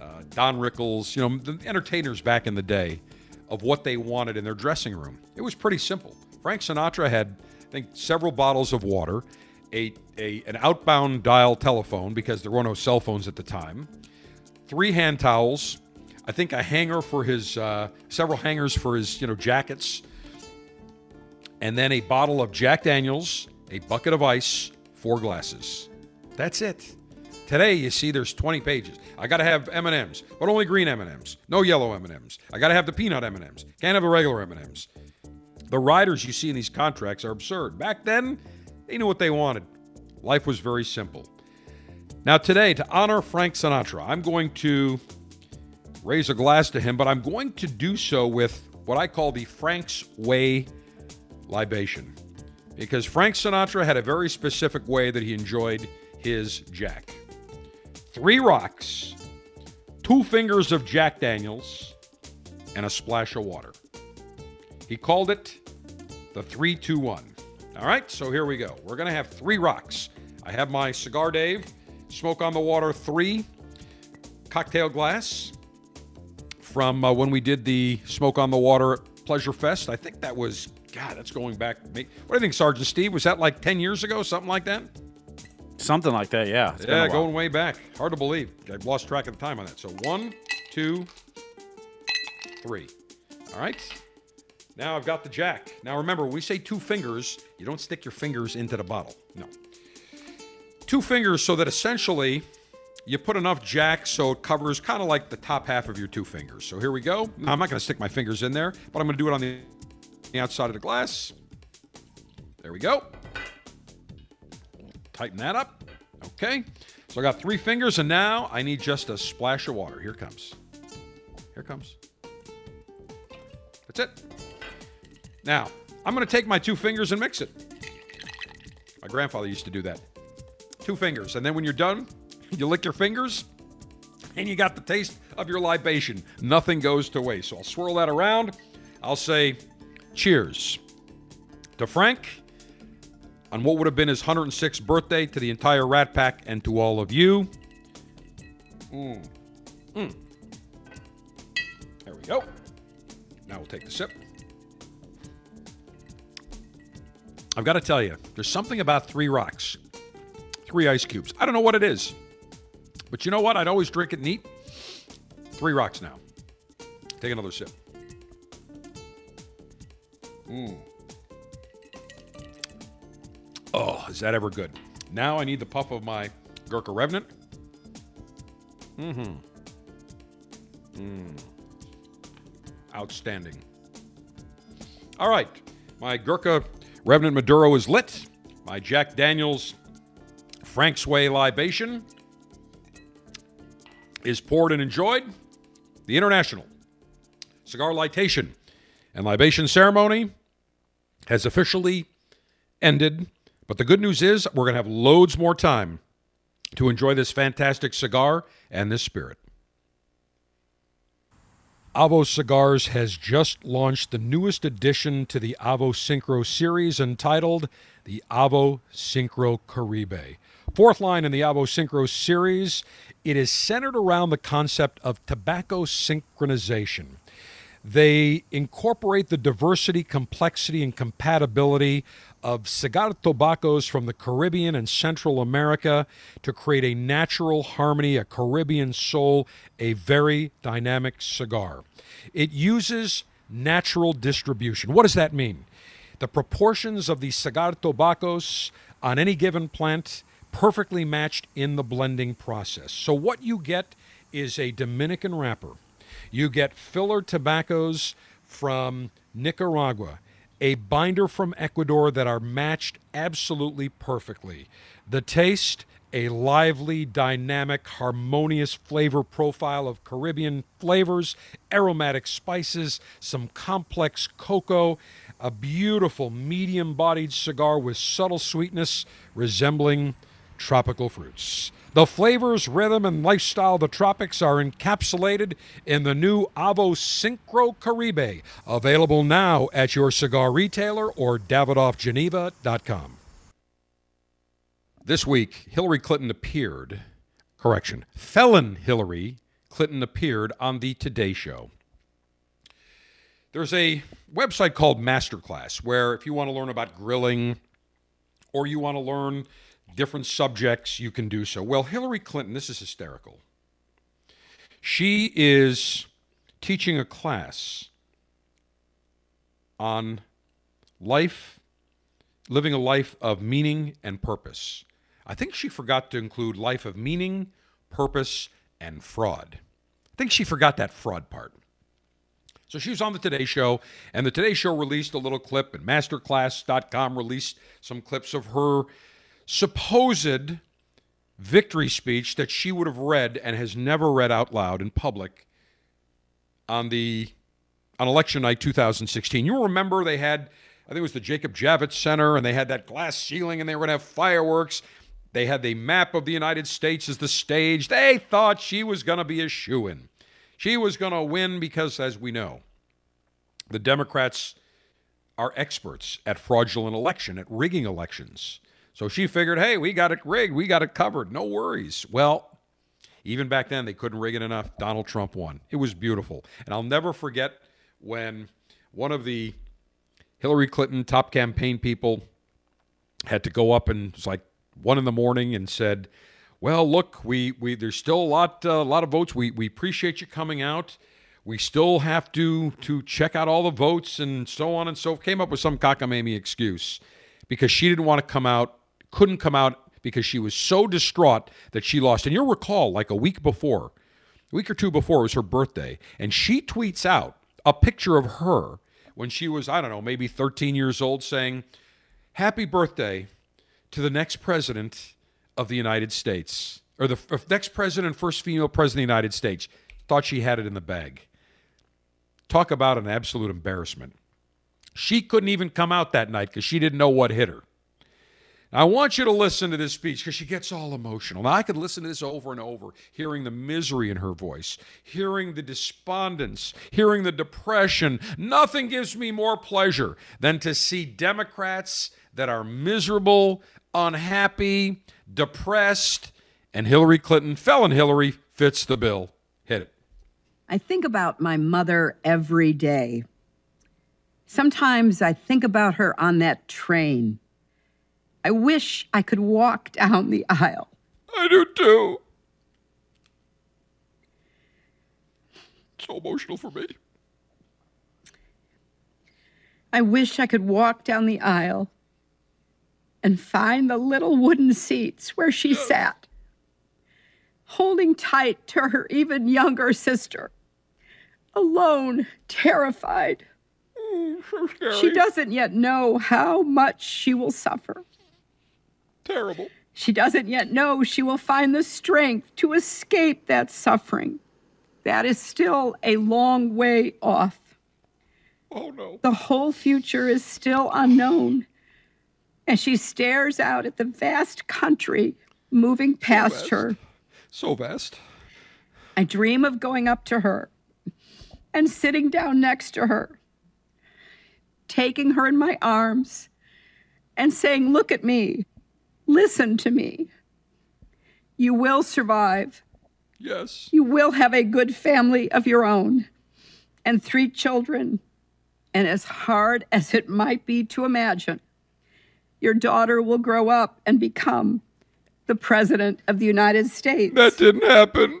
uh, Don Rickles, you know, the entertainers back in the day of what they wanted in their dressing room. It was pretty simple. Frank Sinatra had, I think, several bottles of water, a, a an outbound dial telephone because there were no cell phones at the time, three hand towels, I think a hanger for his, uh, several hangers for his, you know, jackets, and then a bottle of Jack Daniels, a bucket of ice, four glasses. That's it. Today, you see, there's 20 pages. I got to have M&Ms, but only green M&Ms, no yellow M&Ms. I got to have the peanut M&Ms. Can't have the regular M&Ms. The riders you see in these contracts are absurd. Back then, they knew what they wanted. Life was very simple. Now, today, to honor Frank Sinatra, I'm going to raise a glass to him, but I'm going to do so with what I call the Frank's Way libation. Because Frank Sinatra had a very specific way that he enjoyed his Jack. Three rocks, two fingers of Jack Daniels, and a splash of water. He called it the 321. All right, so here we go. We're going to have three rocks. I have my Cigar Dave Smoke on the Water 3 cocktail glass from uh, when we did the Smoke on the Water at Pleasure Fest. I think that was, God, that's going back. What do you think, Sergeant Steve? Was that like 10 years ago, something like that? Something like that, yeah. It's yeah, going way back. Hard to believe. I've lost track of the time on that. So one, two, three. All right. Now I've got the jack. Now remember, when we say two fingers, you don't stick your fingers into the bottle. No. Two fingers so that essentially you put enough jack so it covers kind of like the top half of your two fingers. So here we go. I'm not going to stick my fingers in there, but I'm going to do it on the, the outside of the glass. There we go. Tighten that up. Okay. So I got three fingers, and now I need just a splash of water. Here comes. Here comes. That's it. Now, I'm going to take my two fingers and mix it. My grandfather used to do that. Two fingers. And then when you're done, you lick your fingers, and you got the taste of your libation. Nothing goes to waste. So I'll swirl that around. I'll say cheers to Frank on what would have been his 106th birthday, to the entire Rat Pack, and to all of you. Mm. Mm. There we go. Now we'll take the sip. I've got to tell you, there's something about three rocks, three ice cubes. I don't know what it is. But you know what? I'd always drink it neat. Three rocks now. Take another sip. Mm. Oh, is that ever good? Now I need the puff of my Gurkha Revenant. Mm-hmm. Mm. Outstanding. All right. My Gurkha Revenant Maduro is lit. My Jack Daniels Frank's Way libation is poured and enjoyed. The International Cigar Litation and Libation Ceremony has officially ended. But the good news is we're going to have loads more time to enjoy this fantastic cigar and this spirit. Avo Cigars has just launched the newest addition to the Avo Syncro series entitled the Avo Syncro Caribe. Fourth line in the Avo Syncro series, it is centered around the concept of tobacco synchronization. They incorporate the diversity, complexity, and compatibility of cigar tobaccos from the Caribbean and Central America to create a natural harmony, a Caribbean soul, a very dynamic cigar. It uses natural distribution. What does that mean? The proportions of the cigar tobaccos on any given plant perfectly matched in the blending process. So what you get is a Dominican wrapper. You get filler tobaccos from Nicaragua a binder from Ecuador that are matched absolutely perfectly. The taste, a lively, dynamic, harmonious flavor profile of Caribbean flavors, aromatic spices, some complex cocoa, a beautiful medium bodied cigar with subtle sweetness resembling tropical fruits. The flavors, rhythm, and lifestyle of the tropics are encapsulated in the new Avo Syncro Caribe, available now at your cigar retailer or DavidoffGeneva.com. This week, Hillary Clinton appeared, correction, felon Hillary Clinton appeared on the Today Show. There's a website called Masterclass where if you want to learn about grilling or you want to learn different subjects, you can do so. Well, Hillary Clinton, this is hysterical. She is teaching a class on life, living a life of meaning and purpose. I think she forgot to include life of meaning, purpose, and fraud. I think she forgot that fraud part. So she was on the Today Show, and the Today Show released a little clip, and masterclass.com released some clips of her supposed victory speech that she would have read and has never read out loud in public on the on election night 2016. You remember they had I think it was the Jacob Javits Center and they had that glass ceiling and they were going to have fireworks. They had the map of the United States as the stage. They thought she was going to be a shoo in. She was going to win because, as we know, the Democrats are experts at fraudulent election, at rigging elections. So she figured, hey, we got it rigged. We got it covered. No worries. Well, even back then, they couldn't rig it enough. Donald Trump won. It was beautiful. And I'll never forget when one of the Hillary Clinton top campaign people had to go up and it's like one in the morning and said, well, look, we, we there's still a lot, uh, a lot of votes. We, we appreciate you coming out. We still have to to check out all the votes and so on and so. Forth, came up with some cockamamie excuse because she didn't want to come out couldn't come out because she was so distraught that she lost. And you'll recall, like a week before, a week or two before, it was her birthday, and she tweets out a picture of her when she was, I don't know, maybe 13 years old, saying, Happy birthday to the next president of the United States, or the next president, first female president of the United States. Thought she had it in the bag. Talk about an absolute embarrassment. She couldn't even come out that night because she didn't know what hit her. I want you to listen to this speech because she gets all emotional. Now, I could listen to this over and over, hearing the misery in her voice, hearing the despondence, hearing the depression. Nothing gives me more pleasure than to see Democrats that are miserable, unhappy, depressed, and Hillary Clinton, felon Hillary, fits the bill. Hit it. I think about my mother every day. Sometimes I think about her on that train I wish I could walk down the aisle. I do too. So emotional for me. I wish I could walk down the aisle and find the little wooden seats where she sat, holding tight to her even younger sister, alone, terrified. Mm, so she doesn't yet know how much she will suffer. Terrible. She doesn't yet know she will find the strength to escape that suffering. That is still a long way off. Oh no. The whole future is still unknown. And she stares out at the vast country moving past so her. So vast. I dream of going up to her and sitting down next to her, taking her in my arms and saying, Look at me. Listen to me. You will survive. Yes. You will have a good family of your own. and three children. And as hard as it might be to imagine, your daughter will grow up and become the President of the United States. That didn't happen.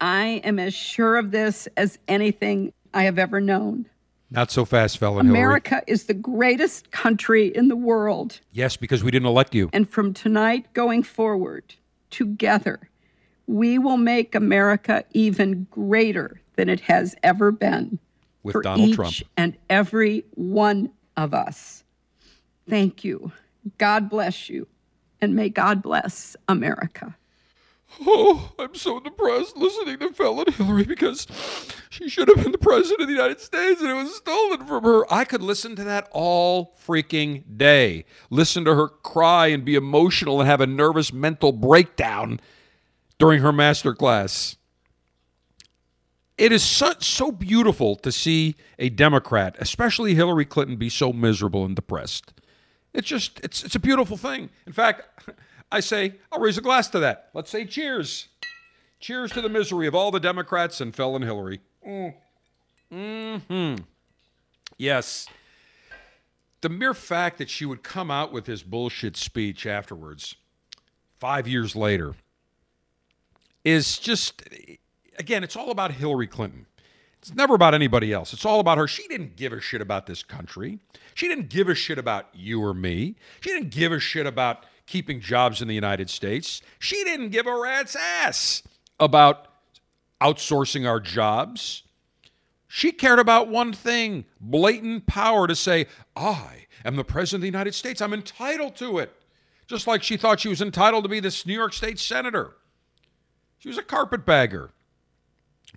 I am as sure of this as anything I have ever known. Not so fast, Hillary. America is the greatest country in the world. Yes, because we didn't elect you. And from tonight going forward, together, we will make America even greater than it has ever been With for Donald each Trump. and every one of us. Thank you. God bless you. And may God bless America. Oh, I'm so depressed listening to Felon Hillary because she should have been the president of the United States and it was stolen from her. I could listen to that all freaking day. Listen to her cry and be emotional and have a nervous mental breakdown during her master class. It is such so beautiful to see a Democrat, especially Hillary Clinton, be so miserable and depressed. It's just it's it's a beautiful thing. In fact, I say I'll raise a glass to that. Let's say cheers. Cheers to the misery of all the Democrats and Felon Hillary. Mm. Hmm. Yes. The mere fact that she would come out with this bullshit speech afterwards, five years later, is just again, it's all about Hillary Clinton. It's never about anybody else. It's all about her. She didn't give a shit about this country. She didn't give a shit about you or me. She didn't give a shit about keeping jobs in the United States. She didn't give a rat's ass about outsourcing our jobs. She cared about one thing blatant power to say, I am the President of the United States. I'm entitled to it. Just like she thought she was entitled to be this New York State Senator. She was a carpetbagger.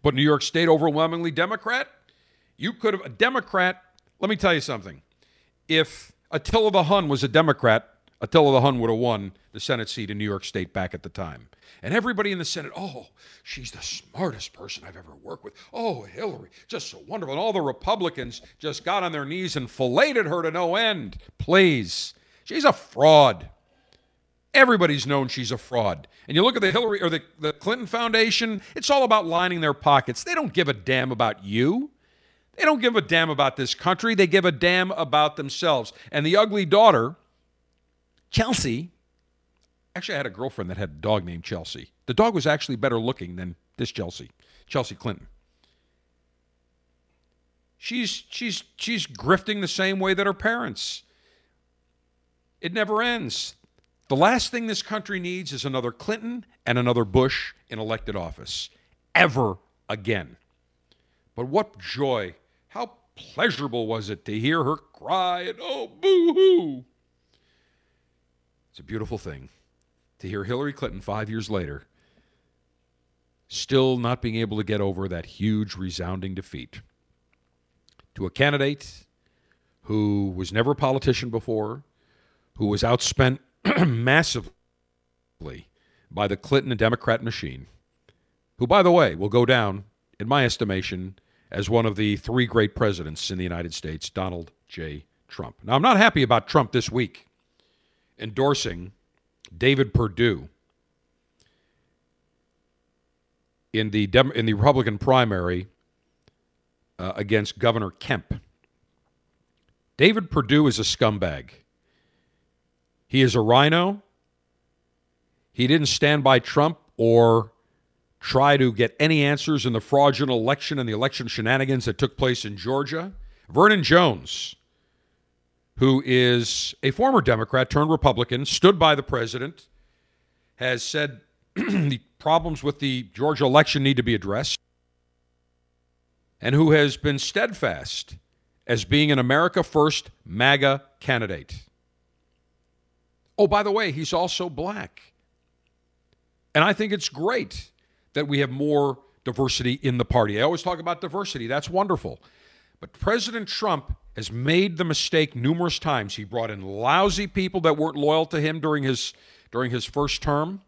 But New York State overwhelmingly Democrat. You could have, a Democrat, let me tell you something. If Attila the Hun was a Democrat, Attila the Hun would have won the Senate seat in New York State back at the time. And everybody in the Senate, oh, she's the smartest person I've ever worked with. Oh, Hillary, just so wonderful. And all the Republicans just got on their knees and filleted her to no end. Please. She's a fraud. Everybody's known she's a fraud. And you look at the Hillary or the, the Clinton Foundation, it's all about lining their pockets. They don't give a damn about you. They don't give a damn about this country. They give a damn about themselves. And the ugly daughter, Chelsea, actually, I had a girlfriend that had a dog named Chelsea. The dog was actually better looking than this Chelsea, Chelsea Clinton. She's she's she's grifting the same way that her parents. It never ends. The last thing this country needs is another Clinton and another Bush in elected office. Ever again. But what joy, how pleasurable was it to hear her cry and oh, boo hoo. A beautiful thing to hear Hillary Clinton five years later still not being able to get over that huge, resounding defeat to a candidate who was never a politician before, who was outspent massively by the Clinton and Democrat machine, who, by the way, will go down, in my estimation, as one of the three great presidents in the United States, Donald J. Trump. Now, I'm not happy about Trump this week endorsing David Perdue in the Dem- in the Republican primary uh, against Governor Kemp. David Perdue is a scumbag. He is a RINO. He didn't stand by Trump or try to get any answers in the fraudulent election and the election shenanigans that took place in Georgia. Vernon Jones, who is a former Democrat turned Republican, stood by the president, has said the problems with the Georgia election need to be addressed, and who has been steadfast as being an America First MAGA candidate. Oh, by the way, he's also black. And I think it's great that we have more diversity in the party. I always talk about diversity, that's wonderful. But President Trump has made the mistake numerous times. He brought in lousy people that weren't loyal to him during his during his first term.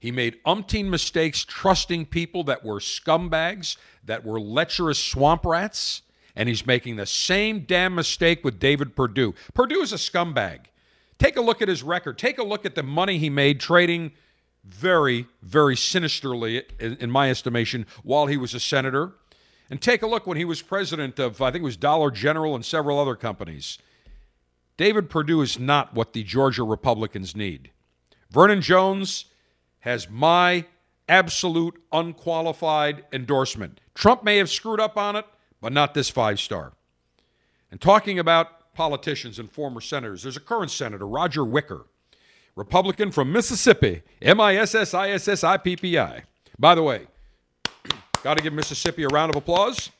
He made umpteen mistakes trusting people that were scumbags, that were lecherous swamp rats, and he's making the same damn mistake with David Perdue. Perdue is a scumbag. Take a look at his record. Take a look at the money he made trading very, very sinisterly, in, in my estimation, while he was a senator. And take a look when he was president of, I think it was Dollar General and several other companies. David Perdue is not what the Georgia Republicans need. Vernon Jones has my absolute unqualified endorsement. Trump may have screwed up on it, but not this five star. And talking about politicians and former senators, there's a current senator, Roger Wicker, Republican from Mississippi, M I S S I S S I P P I. By the way, got to give Mississippi a round of applause.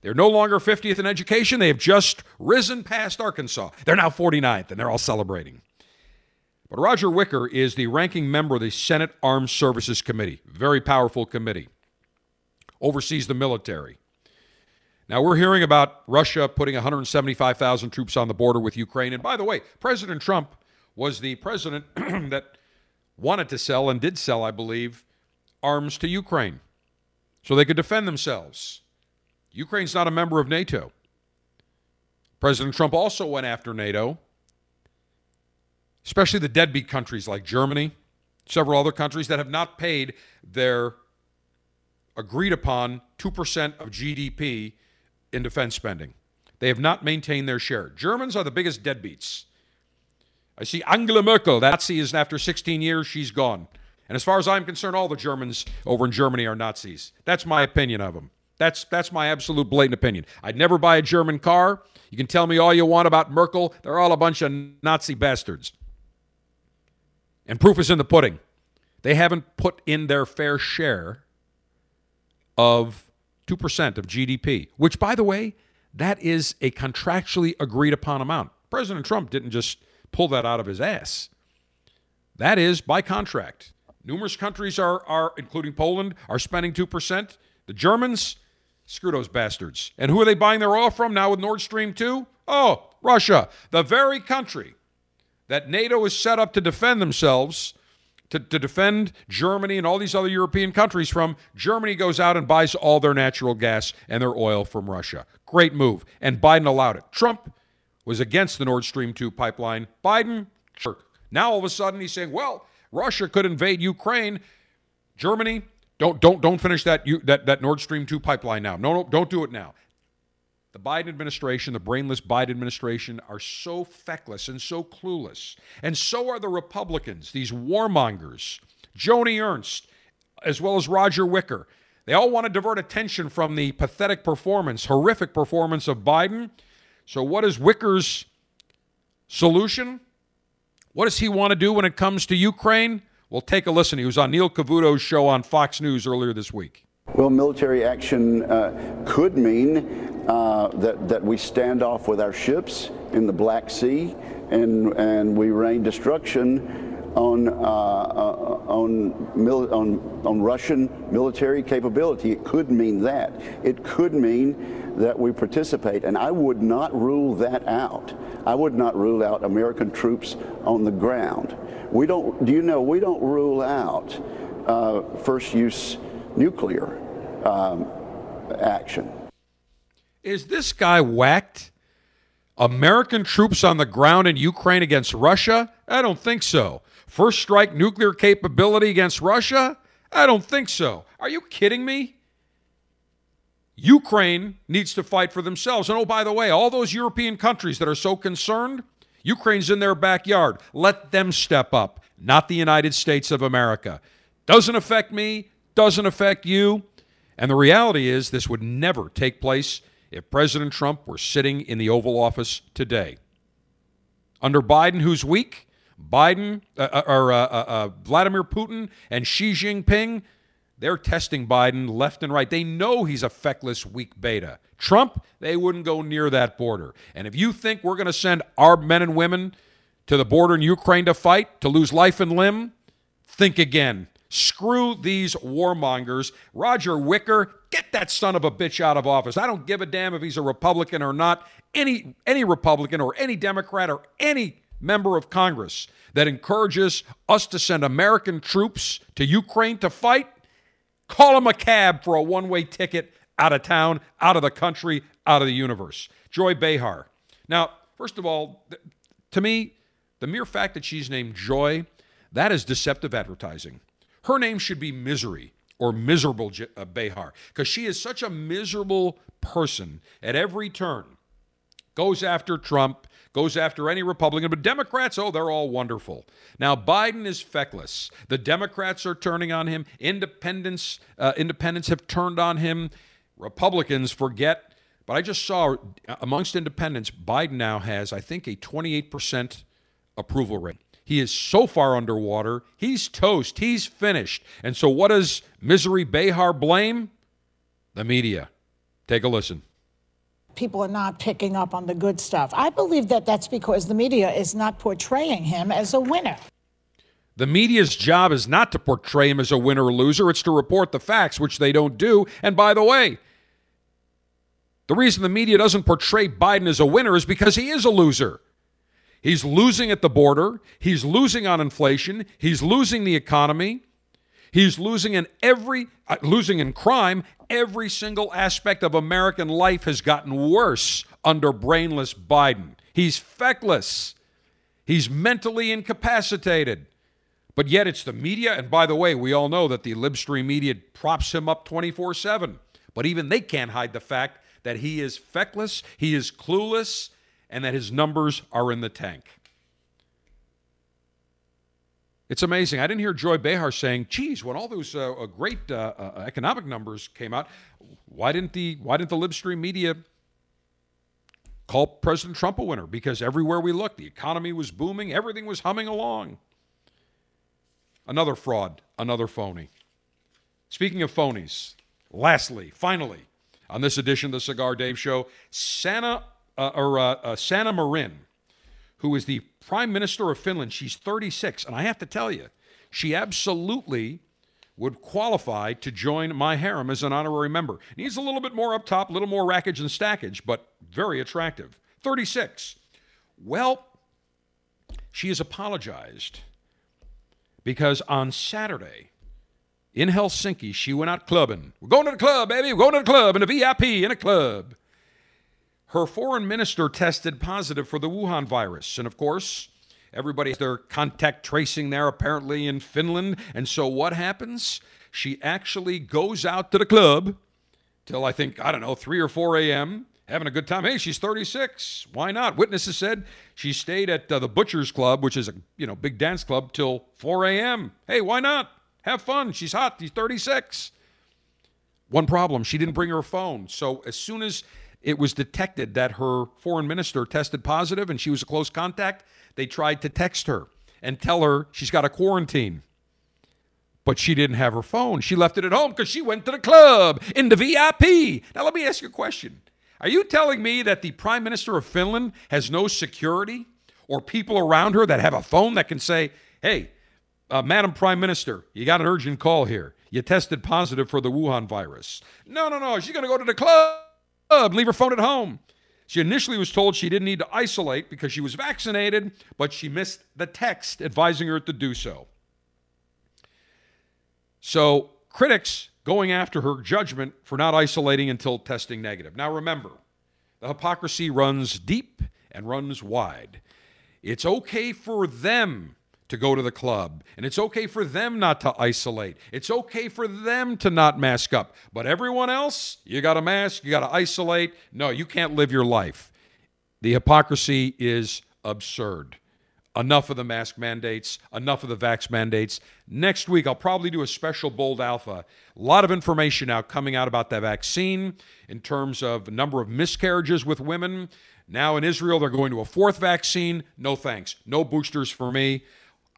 They're no longer 50th in education. They have just risen past Arkansas. They're now 49th, and they're all celebrating. But Roger Wicker is the ranking member of the Senate Armed Services Committee, very powerful committee, oversees the military. Now, we're hearing about Russia putting 175,000 troops on the border with Ukraine. And by the way, President Trump was the president that wanted to sell and did sell, I believe, arms to Ukraine so they could defend themselves. Ukraine's not a member of NATO. President Trump also went after NATO especially the deadbeat countries like Germany, several other countries that have not paid their agreed upon 2% of GDP in defense spending. They have not maintained their share. Germans are the biggest deadbeats. I see Angela Merkel, that Nazi is after 16 years, she's gone. And as far as I'm concerned, all the Germans over in Germany are Nazis. That's my opinion of them. That's that's my absolute blatant opinion. I'd never buy a German car. You can tell me all you want about Merkel. They're all a bunch of Nazi bastards. And proof is in the pudding. They haven't put in their fair share of 2% of GDP, which, by the way, that is a contractually agreed upon amount. President Trump didn't just pull that out of his ass. That is by contract. Numerous countries are, are including Poland, are spending 2%. The Germans, screw those bastards. And who are they buying their oil from now with Nord Stream 2? Oh, Russia, the very country that NATO is set up to defend themselves, to, to defend Germany and all these other European countries from. Germany goes out and buys all their natural gas and their oil from Russia. Great move. And Biden allowed it. Trump was against the Nord Stream 2 pipeline. Biden, sure. Now all of a sudden he's saying, well, Russia could invade Ukraine. Germany, don't don't don't finish that that that Nord Stream 2 pipeline now. No, no, don't do it now. The Biden administration, the brainless Biden administration, are so feckless and so clueless. And so are the Republicans, these warmongers, Joni Ernst, as well as Roger Wicker. They all want to divert attention from the pathetic performance, horrific performance of Biden. So, what is Wicker's solution? What does he want to do when it comes to Ukraine? Well, take a listen. He was on Neil Cavuto's show on Fox News earlier this week. Well, military action uh, could mean uh, that, that we stand off with our ships in the Black Sea and, and we rain destruction on, uh, on, on, on Russian military capability. It could mean that. It could mean that we participate, and I would not rule that out. I would not rule out American troops on the ground. We don't, do you know, we don't rule out uh, first use nuclear um, action. Is this guy whacked? American troops on the ground in Ukraine against Russia? I don't think so. First strike nuclear capability against Russia? I don't think so. Are you kidding me? Ukraine needs to fight for themselves. And oh, by the way, all those European countries that are so concerned, Ukraine's in their backyard. Let them step up, not the United States of America. Doesn't affect me, doesn't affect you. And the reality is, this would never take place if President Trump were sitting in the Oval Office today. Under Biden, who's weak, Biden uh, uh or uh, uh, uh, Vladimir Putin and Xi Jinping, they're testing Biden left and right. They know he's a feckless, weak beta. Trump, they wouldn't go near that border. And if you think we're going to send our men and women to the border in Ukraine to fight, to lose life and limb, think again. Screw these warmongers. Roger Wicker, get that son of a bitch out of office. I don't give a damn if he's a Republican or not. Any any Republican or any Democrat or any member of Congress that encourages us to send American troops to Ukraine to fight, call him a cab for a one-way ticket out of town, out of the country, out of the universe. Joy Behar. Now, first of all, to me, the mere fact that she's named Joy, that is deceptive advertising. Her name should be Misery or miserable J- uh, Behar because she is such a miserable person at every turn. Goes after Trump, goes after any Republican, but Democrats, oh, they're all wonderful. Now Biden is feckless. The Democrats are turning on him. Independents, uh, independents have turned on him. Republicans forget. But I just saw amongst independents, Biden now has, I think, a 28% approval rate. He is so far underwater. He's toast. He's finished. And so, what does Misery Behar blame? The media. Take a listen. People are not picking up on the good stuff. I believe that that's because the media is not portraying him as a winner. The media's job is not to portray him as a winner or loser, it's to report the facts, which they don't do. And by the way, the reason the media doesn't portray Biden as a winner is because he is a loser. He's losing at the border. He's losing on inflation. He's losing the economy. He's losing in every uh, losing in crime. Every single aspect of American life has gotten worse under brainless Biden. He's feckless. He's mentally incapacitated. But yet it's the media and by the way, we all know that the libstream media props him up 24/7. But even they can't hide the fact that he is feckless, he is clueless, and that his numbers are in the tank. It's amazing. I didn't hear Joy Behar saying, "Geez, when all those uh, uh great uh, uh, economic numbers came out, why didn't the why didn't the libstream media call President Trump a winner? Because everywhere we looked, the economy was booming, everything was humming along." Another fraud, another phony. Speaking of phonies, lastly, finally, on this edition of the Cigar Dave Show, Santa uh, or uh, Sanna Marin, who is the Prime Minister of Finland. She's 36, and I have to tell you, she absolutely would qualify to join my harem as an honorary member. Needs a little bit more up top, a little more rackage and stackage, but very attractive. 36. Well, she has apologized because on Saturday in Helsinki, she went out clubbing. We're going to the club, baby. We're going to the club in a VIP in a club her foreign minister tested positive for the Wuhan virus. And of course, everybody has their contact tracing there apparently in Finland. And so what happens? She actually goes out to the club till I think, I don't know, 3 or 4 a.m., having a good time. Hey, she's 36. Why not? Witnesses said she stayed at uh, the Butcher's Club, which is a you know big dance club, till 4 a.m. Hey, why not? Have fun. She's hot. She's 36. One problem, she didn't bring her phone. So as soon as it was detected that her foreign minister tested positive and she was a close contact, they tried to text her and tell her she's got a quarantine. But she didn't have her phone. She left it at home because she went to the club in the VIP. Now, let me ask you a question. Are you telling me that the Prime Minister of Finland has no security or people around her that have a phone that can say, hey, uh, Madam Prime Minister, you got an urgent call here. You tested positive for the Wuhan virus. No, no, no. She's going to go to the club leave her phone at home. She initially was told she didn't need to isolate because she was vaccinated, but she missed the text advising her to do so. So, critics going after her judgment for not isolating until testing negative. Now, remember, the hypocrisy runs deep and runs wide. It's okay for them to go to the club. And it's okay for them not to isolate. It's okay for them to not mask up. But everyone else, you got to mask, you got to isolate. No, you can't live your life. The hypocrisy is absurd. Enough of the mask mandates, enough of the vax mandates. Next week, I'll probably do a special Bold Alpha. A lot of information now coming out about that vaccine in terms of number of miscarriages with women. Now in Israel, they're going to a fourth vaccine. No thanks. No boosters for me.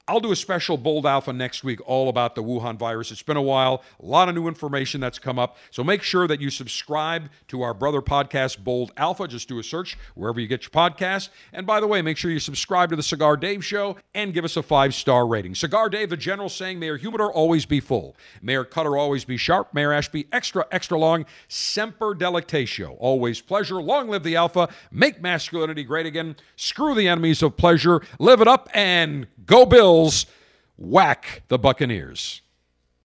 I'll do a special Bold Alpha next week all about the Wuhan virus. It's been a while, a lot of new information that's come up. So make sure that you subscribe to our brother podcast, Bold Alpha. Just do a search wherever you get your podcast. And by the way, make sure you subscribe to the Cigar Dave Show and give us a five star rating. Cigar Dave, the general saying, Mayor Humidor always be full, Mayor Cutter always be sharp, Mayor Ashby extra, extra long, Semper Delectatio. Always pleasure. Long live the Alpha. Make masculinity great again. Screw the enemies of pleasure. Live it up and go Bills whack the Buccaneers.